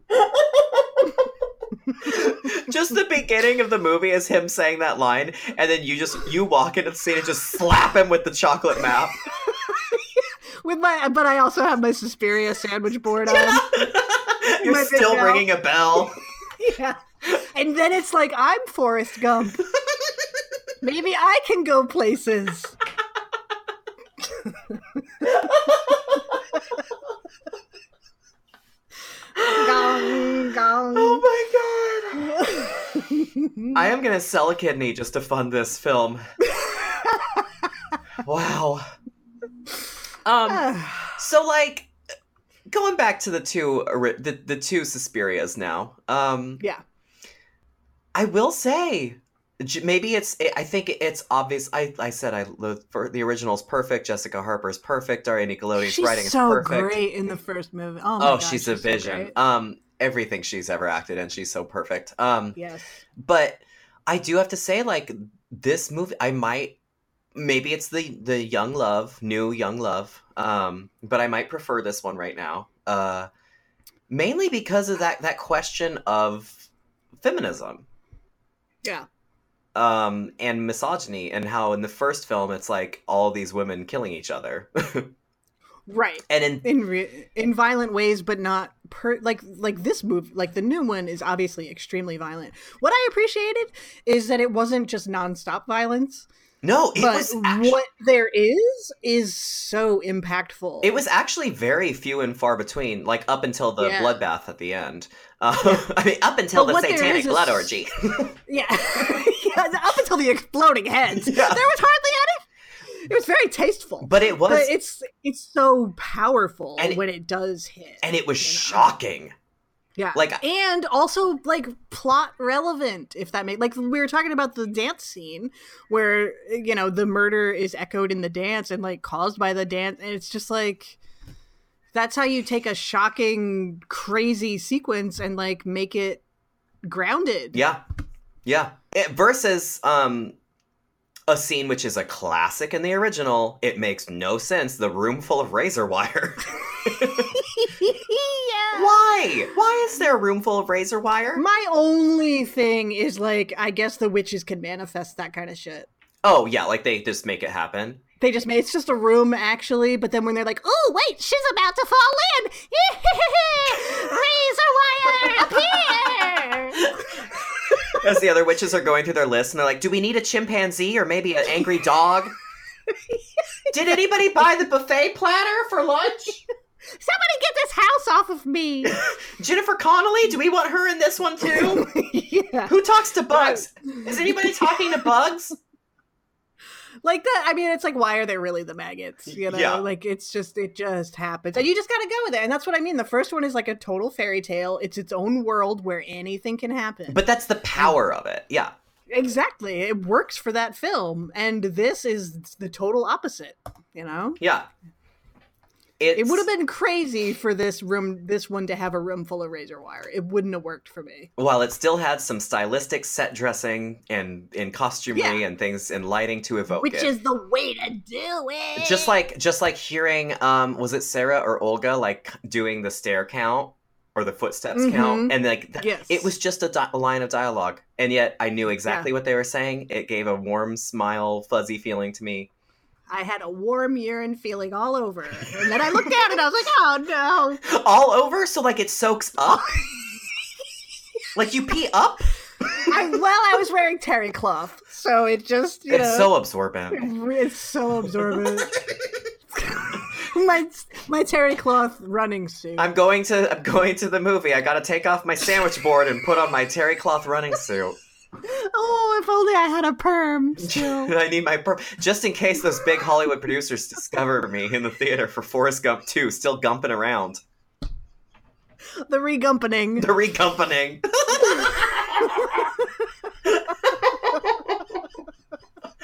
just the beginning of the movie is him saying that line, and then you just you walk into the scene and just slap him with the chocolate map. With my, but I also have my Suspiria sandwich board on. You're My still bell. ringing a bell. Yeah. And then it's like I'm Forrest Gump. Maybe I can go places. Gong, gong. Oh my god! I am gonna sell a kidney just to fund this film. wow. Um. So like, going back to the two the the two Suspirias now. Um. yeah. I will say, j- maybe it's. I think it's obvious. I I said I the for the original's perfect. Jessica Harper's perfect. Daria Nicolodi's She's writing is so perfect. great in the first movie. Oh, my Oh, gosh, she's a vision. great. um, everything she's ever acted in, she's so perfect. Um, yes. but I do have to say, like this movie, I might maybe it's the the young love, new young love. Um, but I might prefer this one right now. Uh, mainly because of that that question of feminism Yeah. Um and misogyny and how in the first film it's like all these women killing each other Right. and in In re- in violent ways, but not per like like this movie. Like the new one is obviously extremely violent. What I appreciated is that it wasn't just nonstop violence, no it but was actually, what there is is so impactful. It was actually very few and far between, like up until the Yeah. bloodbath at the end. Uh, I mean, up until But the satanic blood orgy. yeah. Until the exploding heads, Yeah. there was hardly any. It was very tasteful, but it was, but it's it's so powerful And it- when it does hit, and it was you know? shocking. Yeah. Like- and also like plot relevant if that makes like we were talking about the dance scene where you know the murder is echoed in the dance and like caused by the dance and it's just like that's how you take a shocking crazy sequence and like make it grounded. Yeah, yeah. It, versus um, a scene which is a classic in the original. It makes no sense. The room full of razor wire. yeah. Why? Why is there a room full of razor wire? My only thing is like I guess the witches can manifest that kind of shit. Oh yeah, like they just make it happen. They just made it's just a room actually, but then when they're like, "Oh wait, she's about to fall in," razor wire appear. As the other witches are going through their list, and they're like, "Do we need a chimpanzee or maybe an angry dog?" Did anybody buy the buffet platter for lunch? Somebody get this house off of me. Jennifer Connelly, do we want her in this one too? yeah, Who talks to bugs? Is anybody talking to bugs? Like that. I mean, it's like, why are they really the maggots? You know, Yeah. like it's just it just happens, and you just got to go with it. And that's what I mean. The first one is like a total fairy tale. It's its own world where anything can happen. But that's the power of it. Yeah. Exactly. It works for that film. And this is the total opposite, you know? Yeah. It's, It would have been crazy for this room this one to have a room full of razor wire. It wouldn't have worked for me. while it still had some stylistic set dressing and in costumery Yeah. and things and lighting to evoke Which it. is the way to do it. just like just like hearing um was it Sarah or Olga like doing the stair count or the footsteps Mhm. count and like th- Yes. it was just a, di- a line of dialogue and yet I knew exactly what they were saying. It gave a warm smile, fuzzy feeling to me. I had a warm urine feeling all over. And then I looked down and I was like, oh no. All over so like it soaks up. like you pee up? I, well, I was wearing terry cloth. So it just, you It's know. so absorbent. It's so absorbent. my my terry cloth running suit. I'm going to I'm going to the movie. I got to take off my sandwich board and put on my terry cloth running suit. Oh, if only I had a perm still. I need my per- just in case those big Hollywood producers discover me in the theater for Forrest Gump 2, still gumping around. the regumpening. The regumping.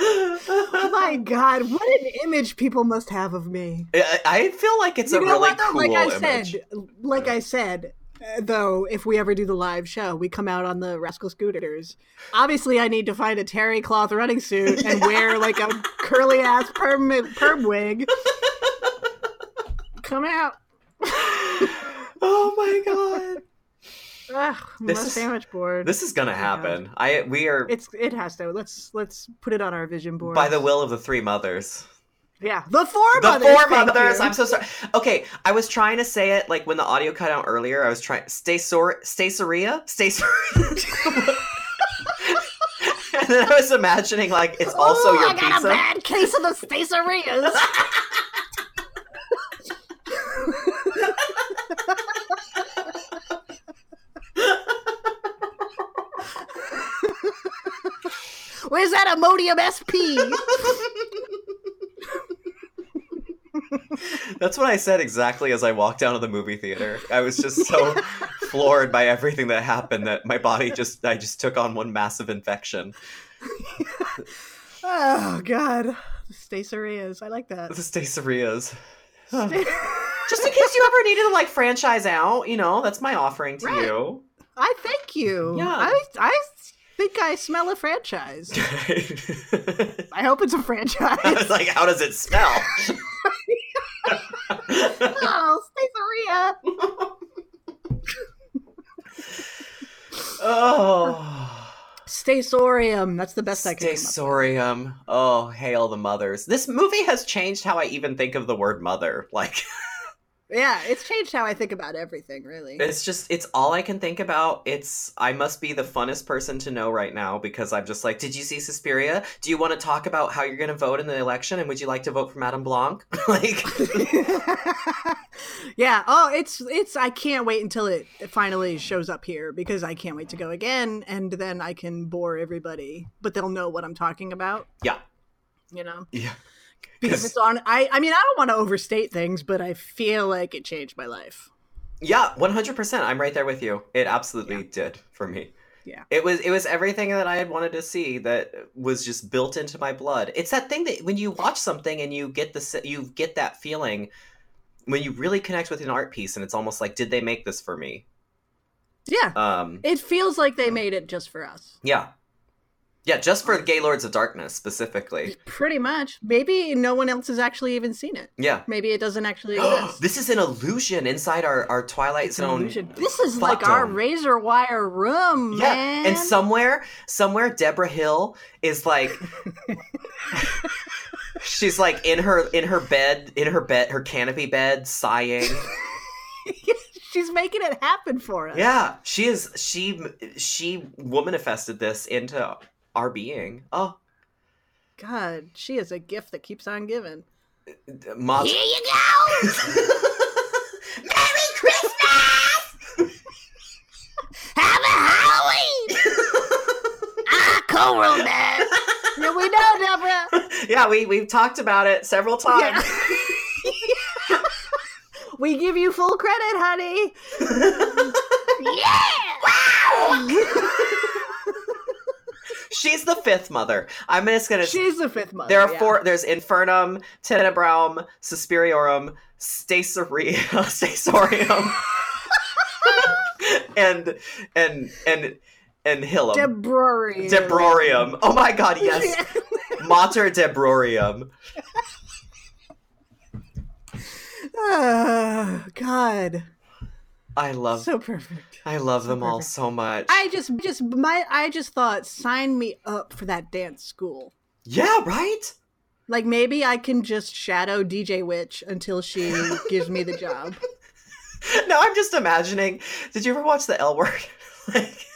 Oh my God, what an image people must have of me. I, I feel like it's you a really what? though? cool like I image. said, like I said, though, if we ever do the live show, we come out on the Rascal Scooters. Obviously, I need to find a terry cloth running suit and wear like a curly ass perm perm wig. Come out. oh my god. Ugh, This my is- sandwich board. This is gonna Oh happen. I we are it's it has to. Let's let's put it on our vision board. by the will of the three mothers. Yeah, the four The mothers. four mothers. you. I'm so sorry. Okay, I was trying to say it like when the audio cut out earlier. I was trying stay sor stay Soria stay Sor- And then I was imagining like it's also Ooh, your I got pizza. a bad case of the spacerias. Where's that Imodium SP? That's what I said exactly as I walked out of the movie theater. I was just so floored by everything that happened that my body just I just took on one massive infection. Oh God, spacerias. I like that. The Stacerias. Just in case you ever needed to like franchise out, you know, that's my offering to Right. you. I thank you. Yeah. I I think I smell a franchise. I I hope it's a franchise. was like, how does it smell? Oh, Spaceria. oh. Stasorium. That's the best I can come up with. Stasorium. Oh, hail the mothers. This movie has changed how I even think of the word mother. Like, Yeah, it's changed how I think about everything, really. it's just, it's all I can think about. It's, I must be the funnest person to know right now because I'm just like, did you see Suspiria? Do you want to talk about how you're going to vote in the election? And would you like to vote for Madame Blanc? like, yeah. Oh, it's it's. I can't wait until it finally shows up here because I can't wait to go again, and then I can bore everybody, but they'll know what I'm talking about. yeah. You know, Yeah. Because it's on. I I mean, I don't want to overstate things, but I feel like it changed my life. Yeah, one hundred percent. I'm right there with you. It absolutely did for me. Yeah. It was it was everything that I had wanted to see that was just built into my blood. It's that thing that when you watch something and you get the you get that feeling when you really connect with an art piece and it's almost like did they make this for me? Yeah, Um it feels like they made it just for us. yeah. Yeah, just for Gaylords of Darkness specifically. Pretty much. Maybe no one else has actually even seen it. Yeah. Maybe it doesn't actually exist. this is an illusion inside our, our Twilight It's Zone. This is like our razor wire room, Yeah, man. and somewhere, somewhere, Deborah Hill is like, she's like in her in her bed, in her bed, her canopy bed, sighing. She's making it happen for us. Yeah, she is. She she womanifested this into our being. Oh, God, she is a gift that keeps on giving. Maz- Here you go. Merry Christmas! Have a Halloween. ah, co-rule that. Yeah, we know, Deborah. yeah, we we've talked about it several times. We give you full credit, honey. She's the fifth mother. I'm just gonna. She's the fifth mother. There are yeah. four. There's Infernum, Tenebrum, Suspiriorum, Stasori- Stasorium, and and and and Hilum. Debrorium. Debrorium. Oh my god, yes. Mater Debrorium. oh, God. I love So perfect. I love so them all so much. I just, just my, I just thought, sign me up for that dance school. yeah, right? Like maybe I can just shadow DJ Witch until she gives me the job. No, I'm just imagining. Did you ever watch the L word? like,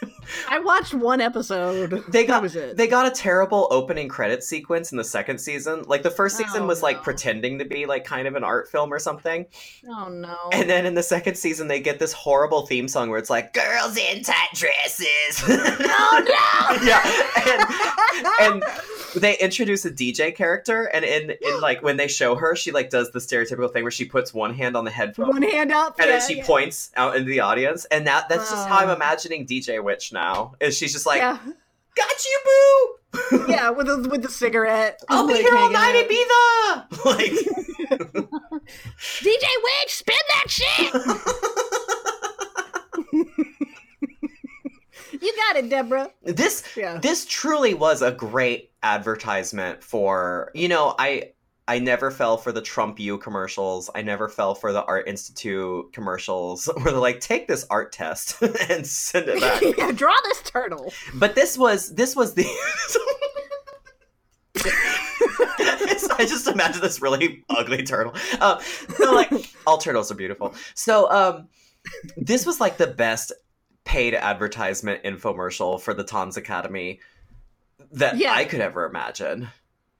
I watched one episode. they got was it. they got a terrible opening credit sequence in the second season. Like the first season Oh, was like pretending to be like kind of an art film or something. oh no. And then in the second season they get this horrible theme song where it's like girls in tight dresses. oh no. yeah. And, and they introduce a DJ character and in, in like when they show her, she like does the stereotypical thing where she puts one hand on the headphone one hand up. and yeah, then she yeah. points out into the audience. And that that's just how I'm Oh. imagining DJ Witch now. Is she's just like, yeah. Got you, boo! yeah, with the with the cigarette. I'll be like, here all hanging night out. Ibiza. Like, DJ Witch, spin that shit. you got it, Deborah. this Yeah. this truly was a great advertisement for you know I I never fell for the Trump U commercials. I never fell for the Art Institute commercials where they're like, take this art test and send it back. yeah, draw this turtle. But this was this was the. I just imagine this really ugly turtle. Um, so like all turtles are beautiful. So um, this was like the best paid advertisement infomercial for the Tanz Academy that Yeah. I could ever imagine.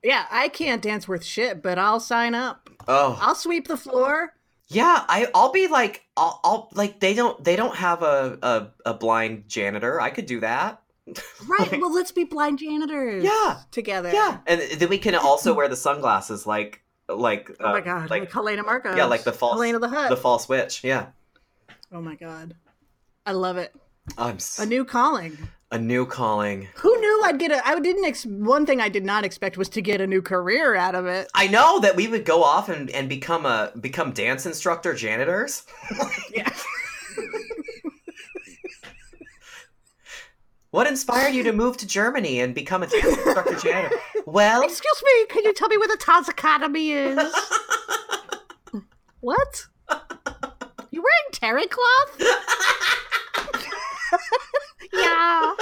Yeah, I can't dance worth shit, but I'll sign up. Oh I'll sweep the floor. yeah, I I'll be like I'll, I'll like they don't they don't have a, a a blind janitor. I could do that. Right. well, let's be blind janitors. Yeah. Together. Yeah, and then we can also wear the sunglasses like like Oh my uh, god. Like, like Helena Markos. Yeah, like the false- Helena the Hut. the false witch. Yeah, oh my god. I love it. I'm s- A new calling. A new calling. Who knew I'd get a I didn't ex- one thing I did not expect was to get a new career out of it. I know that we would go off and, and become a become dance instructor janitors. Yeah. What inspired you to move to Germany and become a dance instructor janitor? Well, Excuse me, can you tell me where the Tanz Academy is? what? You wearing terry cloth? Yeah.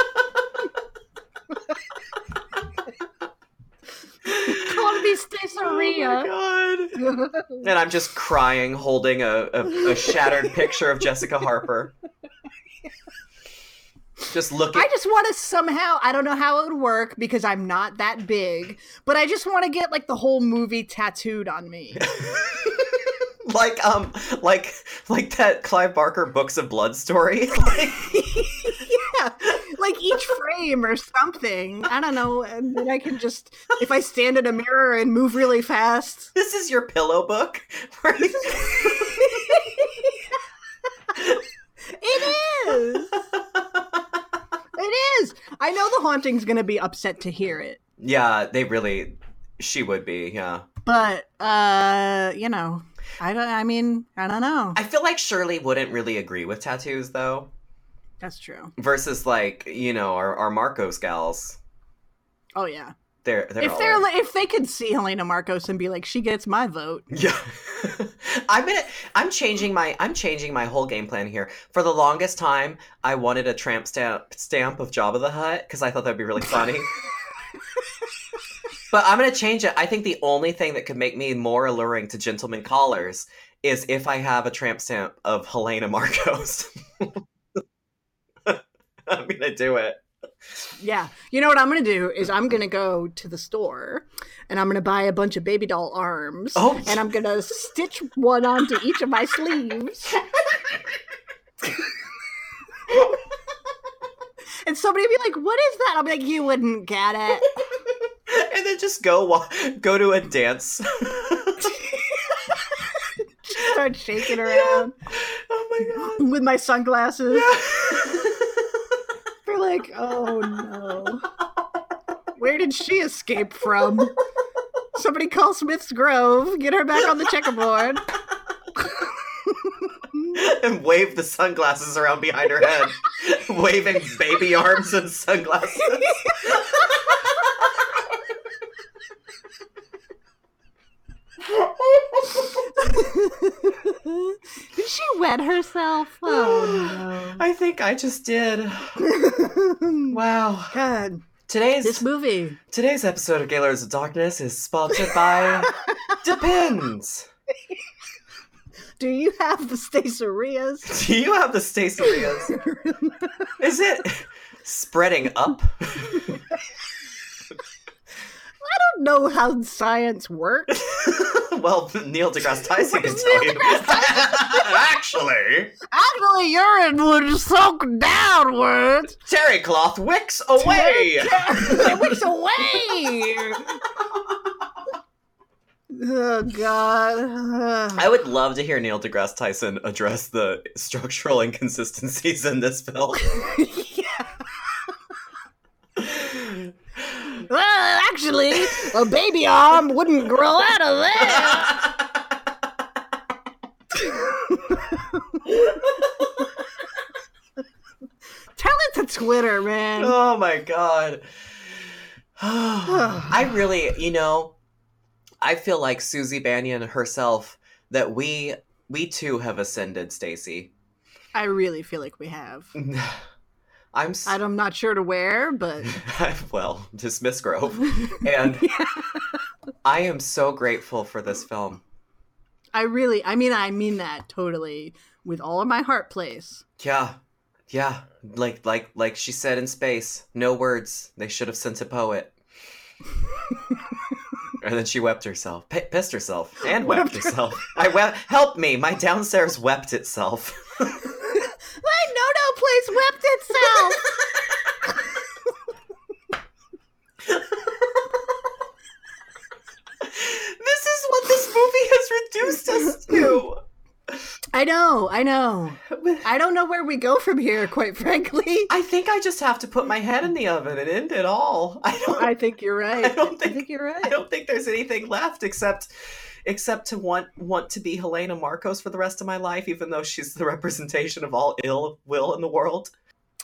Call me Staceria. oh my god! And I'm just crying, holding a, a, a shattered picture of Jessica Harper. Just looking. I just want to somehow, I don't know how it would work because I'm not that big, but I just want to get like the whole movie tattooed on me. like um like like that Clive Barker Books of Blood story. Like, yeah, like each frame or something. I don't know. And then I can just, if I stand in a mirror and move really fast. this is your pillow book. It is. It is. I know the haunting's going to be upset to hear it. yeah, they really. She would be. Yeah. But, uh, you know, I don't, I mean, I don't know. I feel like Shirley wouldn't really agree with tattoos though. That's true. Versus like you know our our Markos gals. Oh, yeah. They're they're if they're in. li- if they could see Helena Markos and be like, she gets my vote. Yeah. I'm gonna I'm changing my I'm changing my whole game plan here. For the longest time, I wanted a tramp stamp stamp of Jabba the Hutt because I thought that'd be really funny. but I'm gonna change it. I think the only thing that could make me more alluring to gentlemen callers is if I have a tramp stamp of Helena Markos. I'm gonna do it. Yeah. You know what I'm going to do is I'm going to go to the store and I'm going to buy a bunch of baby doll arms. Oh. And I'm going to stitch one onto each of my sleeves. and somebody be like, what is that? I'll be like, you wouldn't get it. and then just go go to a dance. Start shaking around oh my god. with my sunglasses. They're like, oh no. Where did she escape from? Somebody call Smith's Grove. Get her back on the checkerboard. and wave the sunglasses around behind her head, waving baby arms and sunglasses. Herself? Oh no. I think I just did. Wow. God, Today's this movie. today's episode of Gaylords of Darkness is sponsored by Depends. Do you have the Stacerias? Do you have the Stacerias? Is it spreading up? I don't know how science works. well, Neil deGrasse Tyson can tell Neil you. Actually, Actually, urine would soak downwards. terry cloth wicks away. it wicks away. Oh God. I would love to hear Neil deGrasse Tyson address the structural inconsistencies in this film. yeah. Actually, a baby arm wouldn't grow out of there. Tell it to Twitter, man. oh my god. I really, you know, I feel like Susie Bannion herself that we we too have ascended, Stacie. I really feel like we have. I'm s- I'm not sure to where, but well, dismiss Grove. And I am so grateful for this film. I really, I mean, I mean that totally with all of my heart, place. Yeah. Yeah. Like like like she said in space, no words. They should have sent a poet. and then she wept herself. P- pissed herself and wept herself. I wept help me. My downstairs wept itself. My no-no place wept itself. this is what this movie has reduced us to. I know, I know. I don't know where we go from here, quite frankly. I think I just have to put my head in the oven and end it all. I don't I think you're right. I don't think- think you're right. I don't think there's anything left except except to want want to be Helena Markos for the rest of my life, even though she's the representation of all ill will in the world.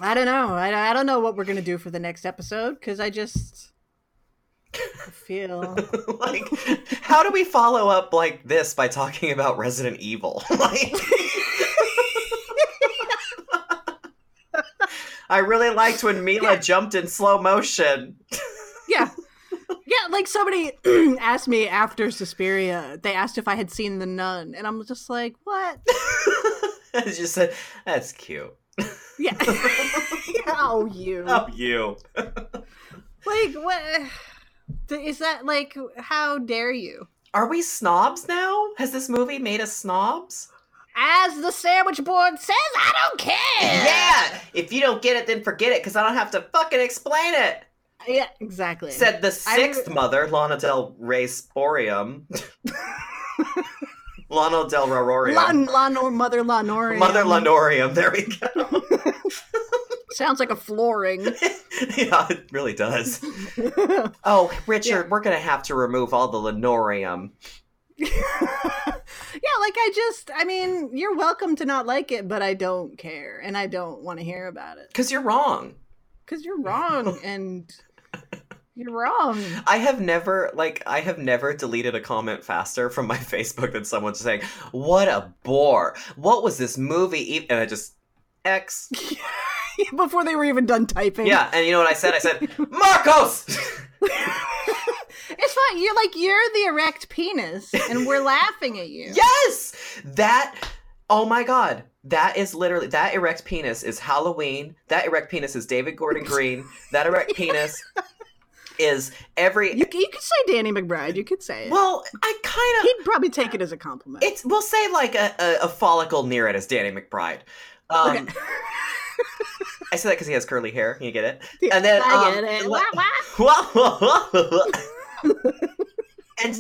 I don't know. I, I don't know what we're gonna do for the next episode because I just I feel like, how do we follow up like this by talking about Resident Evil? like, I really liked when Mila jumped in slow motion. yeah. Yeah, like somebody asked me after Suspiria, they asked if I had seen The Nun, and I'm just like, what? I just said, "That's cute." Yeah. oh, you. Oh, you. Like, what? Is that like, how dare you? Are we snobs now? Has this movie made us snobs? As the sandwich board says, I don't care. Yeah! If you don't get it, then forget it, because I don't have to fucking explain it. Yeah, exactly. Said the sixth mother, Lana Del Rey Sporium. Lana Del Rororium. Lon, or Mother Lonorium. Mother Lanorium, there we go. Sounds like a flooring. yeah, it really does. Oh, Richard, we're gonna have to remove all the Lanorium. yeah, like I just, I mean, you're welcome to not like it, but I don't care, and I don't want to hear about it Because you're wrong. because you're wrong, and you're wrong. I have never like I have never deleted a comment faster from my Facebook than someone saying, "What a bore! What was this movie?" And I just X. Before they were even done typing. Yeah, and you know what I said? I said, "Markos." it's fine. You're like you're the erect penis, and we're laughing at you. yes, that. Oh my god, that is literally that erect penis is Halloween. That erect penis is David Gordon Green. That erect penis is every. You, you could say Danny McBride. You could say it. well, I kind of. He'd probably take it as a compliment. It's we'll say like a, a, a follicle near it is Danny McBride. Um, Okay. I say that because he has curly hair. You get it? And then I um, get it. Wah, wah. and.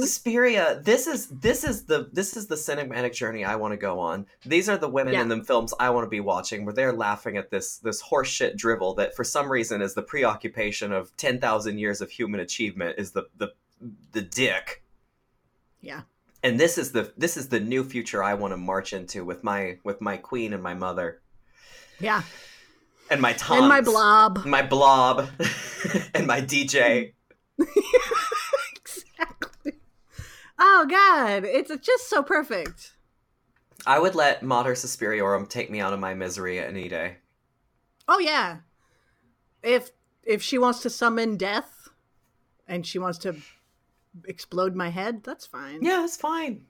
Suspiria, this is this is the this is the cinematic journey I want to go on. These are the women Yeah. in the films I want to be watching, where they're laughing at this this horseshit drivel that for some reason is the preoccupation of ten thousand years of human achievement is the the the dick. Yeah. And this is the this is the new future I want to march into with my with my queen and my mother Yeah. and my Thom And my blob. my blob and my DJ. Oh God, it's just so perfect. I would let Mater Suspiriorum take me out of my misery any day. Oh yeah. If if she wants to summon death, and she wants to explode my head, that's fine. Yeah, it's fine.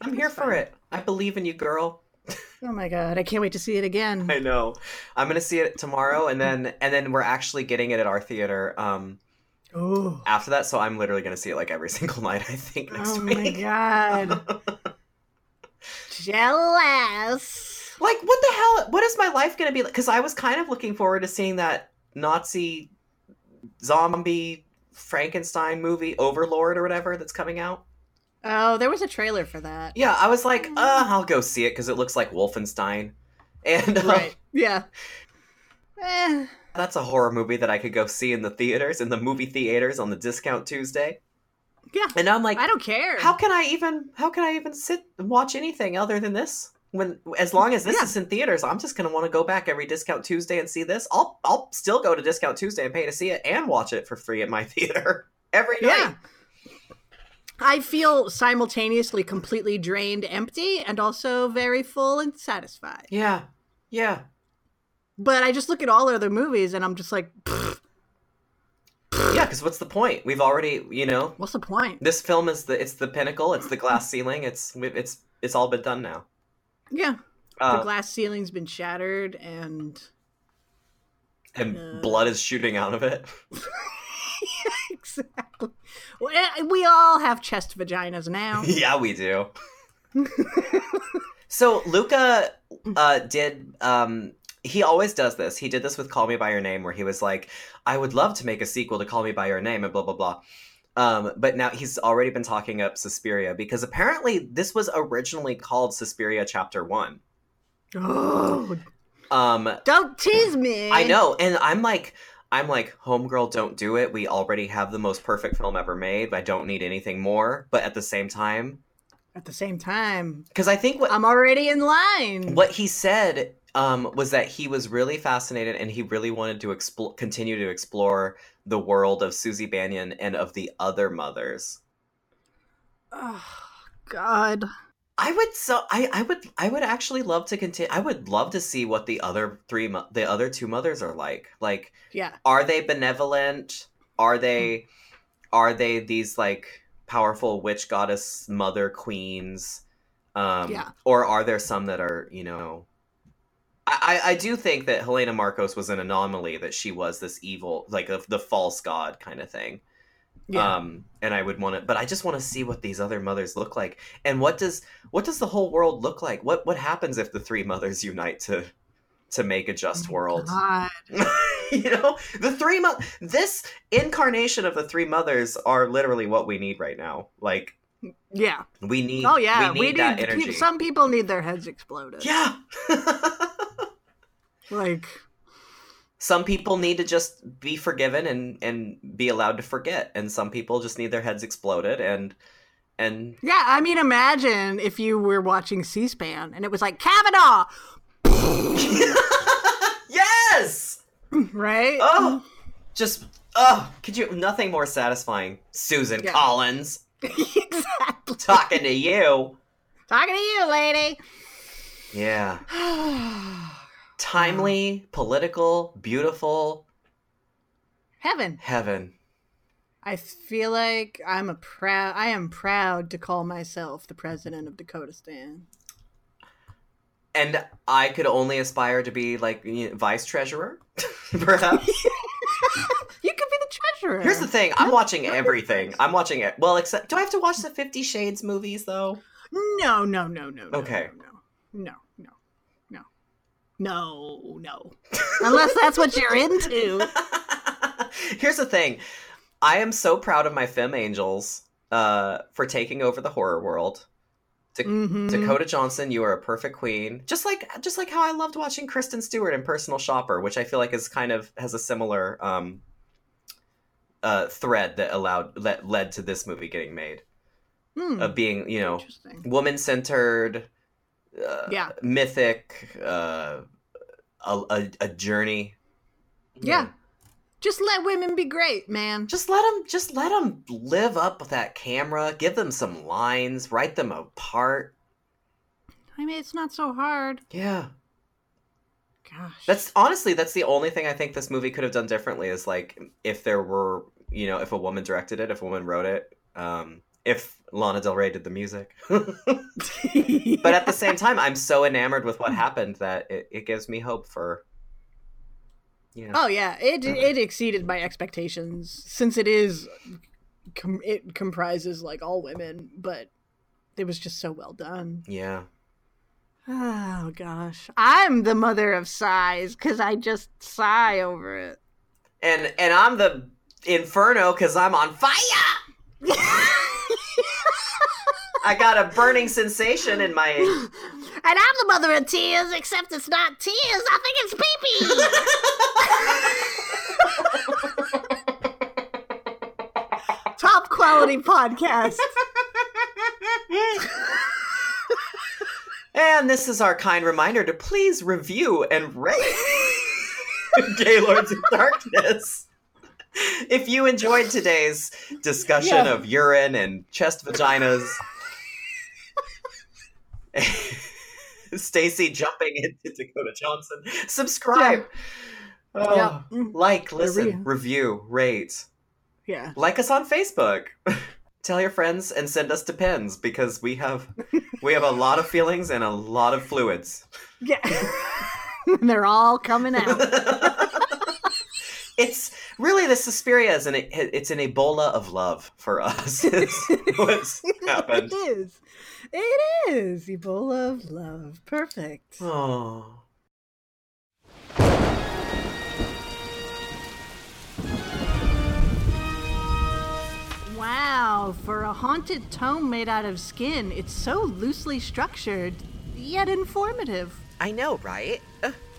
I'm here for it. I believe in you, girl. Oh my God, I can't wait to see it again. I know. I'm gonna see it tomorrow, and then and then we're actually getting it at our theater um, Oh. after that. So I'm literally gonna see it like every single night. I think next week. Oh my. God. Jealous. like, what the hell? What is my life gonna be like? Because I was kind of looking forward to seeing that Nazi zombie Frankenstein movie, Overlord or whatever, that's coming out. Oh, there was a trailer for that. Yeah, I was like, uh, I'll go see it because it looks like Wolfenstein. And um, Right. Yeah. Eh. That's a horror movie that I could go see in the theaters, in the movie theaters on the discount Tuesday. Yeah. And I'm like, I don't care. how can I even how can I even sit and watch anything other than this? When as long as this Yeah. is in theaters, I'm just gonna want to go back every discount Tuesday and see this. I'll I'll still go to discount Tuesday and pay to see it and watch it for free at my theater every night. Yeah. I feel simultaneously completely drained, empty, and also very full and satisfied. Yeah. Yeah. But I just look at all other movies and I'm just like, "Pfft, Yeah, because what's the point? We've already, you know, what's the point? this film is the it's the pinnacle. It's the glass ceiling. It's it's it's all been done now. Yeah. the Uh, glass ceiling's been shattered and and uh, blood is shooting out of it. exactly. Eh, We all have chest vaginas now. yeah, we do. so Luca uh, did. Um, he always does this. He did this with "Call Me by Your Name," where he was like, "I would love to make a sequel to Call Me by Your Name," and blah blah blah. Um, but now he's already been talking up Suspiria because apparently this was originally called Suspiria Chapter One. oh, Um, don't tease me. I know, and I'm like, I'm like, homegirl, don't do it. We already have the most perfect film ever made. I don't need anything more. But at the same time, At the same time, because I think what I'm already in line. what he said um, was that he was really fascinated and he really wanted to explore, continue to explore the world of Susie Bannion and of the other mothers. Oh, God. I would so I, I would I would actually love to continue. I would love to see what the other three mo- the other two mothers are like. Like Yeah. are they benevolent are they are they these like powerful witch goddess mother queens um Yeah. or are there some that are you know I, I do think that Helena Markos was an anomaly that she was this evil like the, the false god kind of thing Yeah. um and i would want to but i just want to see what these other mothers look like and what does what does the whole world look like what what happens if the three mothers unite to to make a just world God. you know the three mo- this incarnation of the three mothers are literally what we need right now like Yeah. we need Oh yeah. we need, that energy Some people need their heads exploded. yeah Like. some people need to just be forgiven and and be allowed to forget and some people just need their heads exploded and and Yeah, I mean, imagine if you were watching C-SPAN and it was like Kavanaugh, yes right? Oh, just oh, could you nothing more satisfying, Susan Yeah. Collins exactly. talking to you. Talking to you, lady. Yeah, timely, mm-hmm. political, beautiful, Heaven. heaven. I feel like I'm a proud. I am proud to call myself the president of Dakota Stan. And I could only aspire to be like you know, vice treasurer, perhaps. You could be the treasurer. Here's the thing: I'm watching everything. I'm watching it. Well, except do I have to watch the Fifty Shades movies though? No, no, no, no. no, Okay. No, no, no, no, no. Unless that's what you're into. Here's the thing. I am so proud of my Fem Angels uh, for taking over the horror world. Mhm. Dakota Johnson, you are a perfect queen. Just like just like how I loved watching Kristen Stewart in Personal Shopper, which I feel like is kind of has a similar um, uh, thread that allowed that led to this movie getting made Hmm. of being you know woman centered, uh, Yeah. mythic, uh, a, a a journey. Yeah. Just let women be great, man. Just let them, just let them live up with that camera. Give them some lines. Write them apart. I mean, it's not so hard. Yeah, Gosh. that's honestly that's the only thing I think this movie could have done differently. Is like if there were, you know, if a woman directed it, if a woman wrote it, um, if Lana Del Rey did the music. but at the same time, I'm so enamored with what happened that it, it gives me hope for. You know, Oh yeah, it it exceeded my expectations since it is com- it comprises like all women, but it was just so well done. yeah. Oh gosh, I'm the mother of sighs because I just sigh over it. And and I'm the inferno because I'm on fire. I got a burning sensation in my And I'm the mother of tears, except it's not tears. I think it's pee pee. Top quality podcast. And this is our kind reminder to please review and rate Gaylords of Darkness. If you enjoyed today's discussion Yeah. of urine and chest vaginas, Stacie jumping into Dakota Johnson, subscribe, Oh, Yeah. Mm. like, listen, review, rate, Yeah. like us on Facebook. Tell your friends and send us depends because we have we have a lot of feelings and a lot of fluids. Yeah. and they're all coming out. It's really the Suspiria is an it's an Ebola of love for us. Is what's happened. It is. It is. Ebola of love. Perfect. Oh. Wow, for a haunted tome made out of skin, it's so loosely structured, yet informative. I know, right? Uh,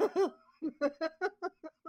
of Darkness. Yeah!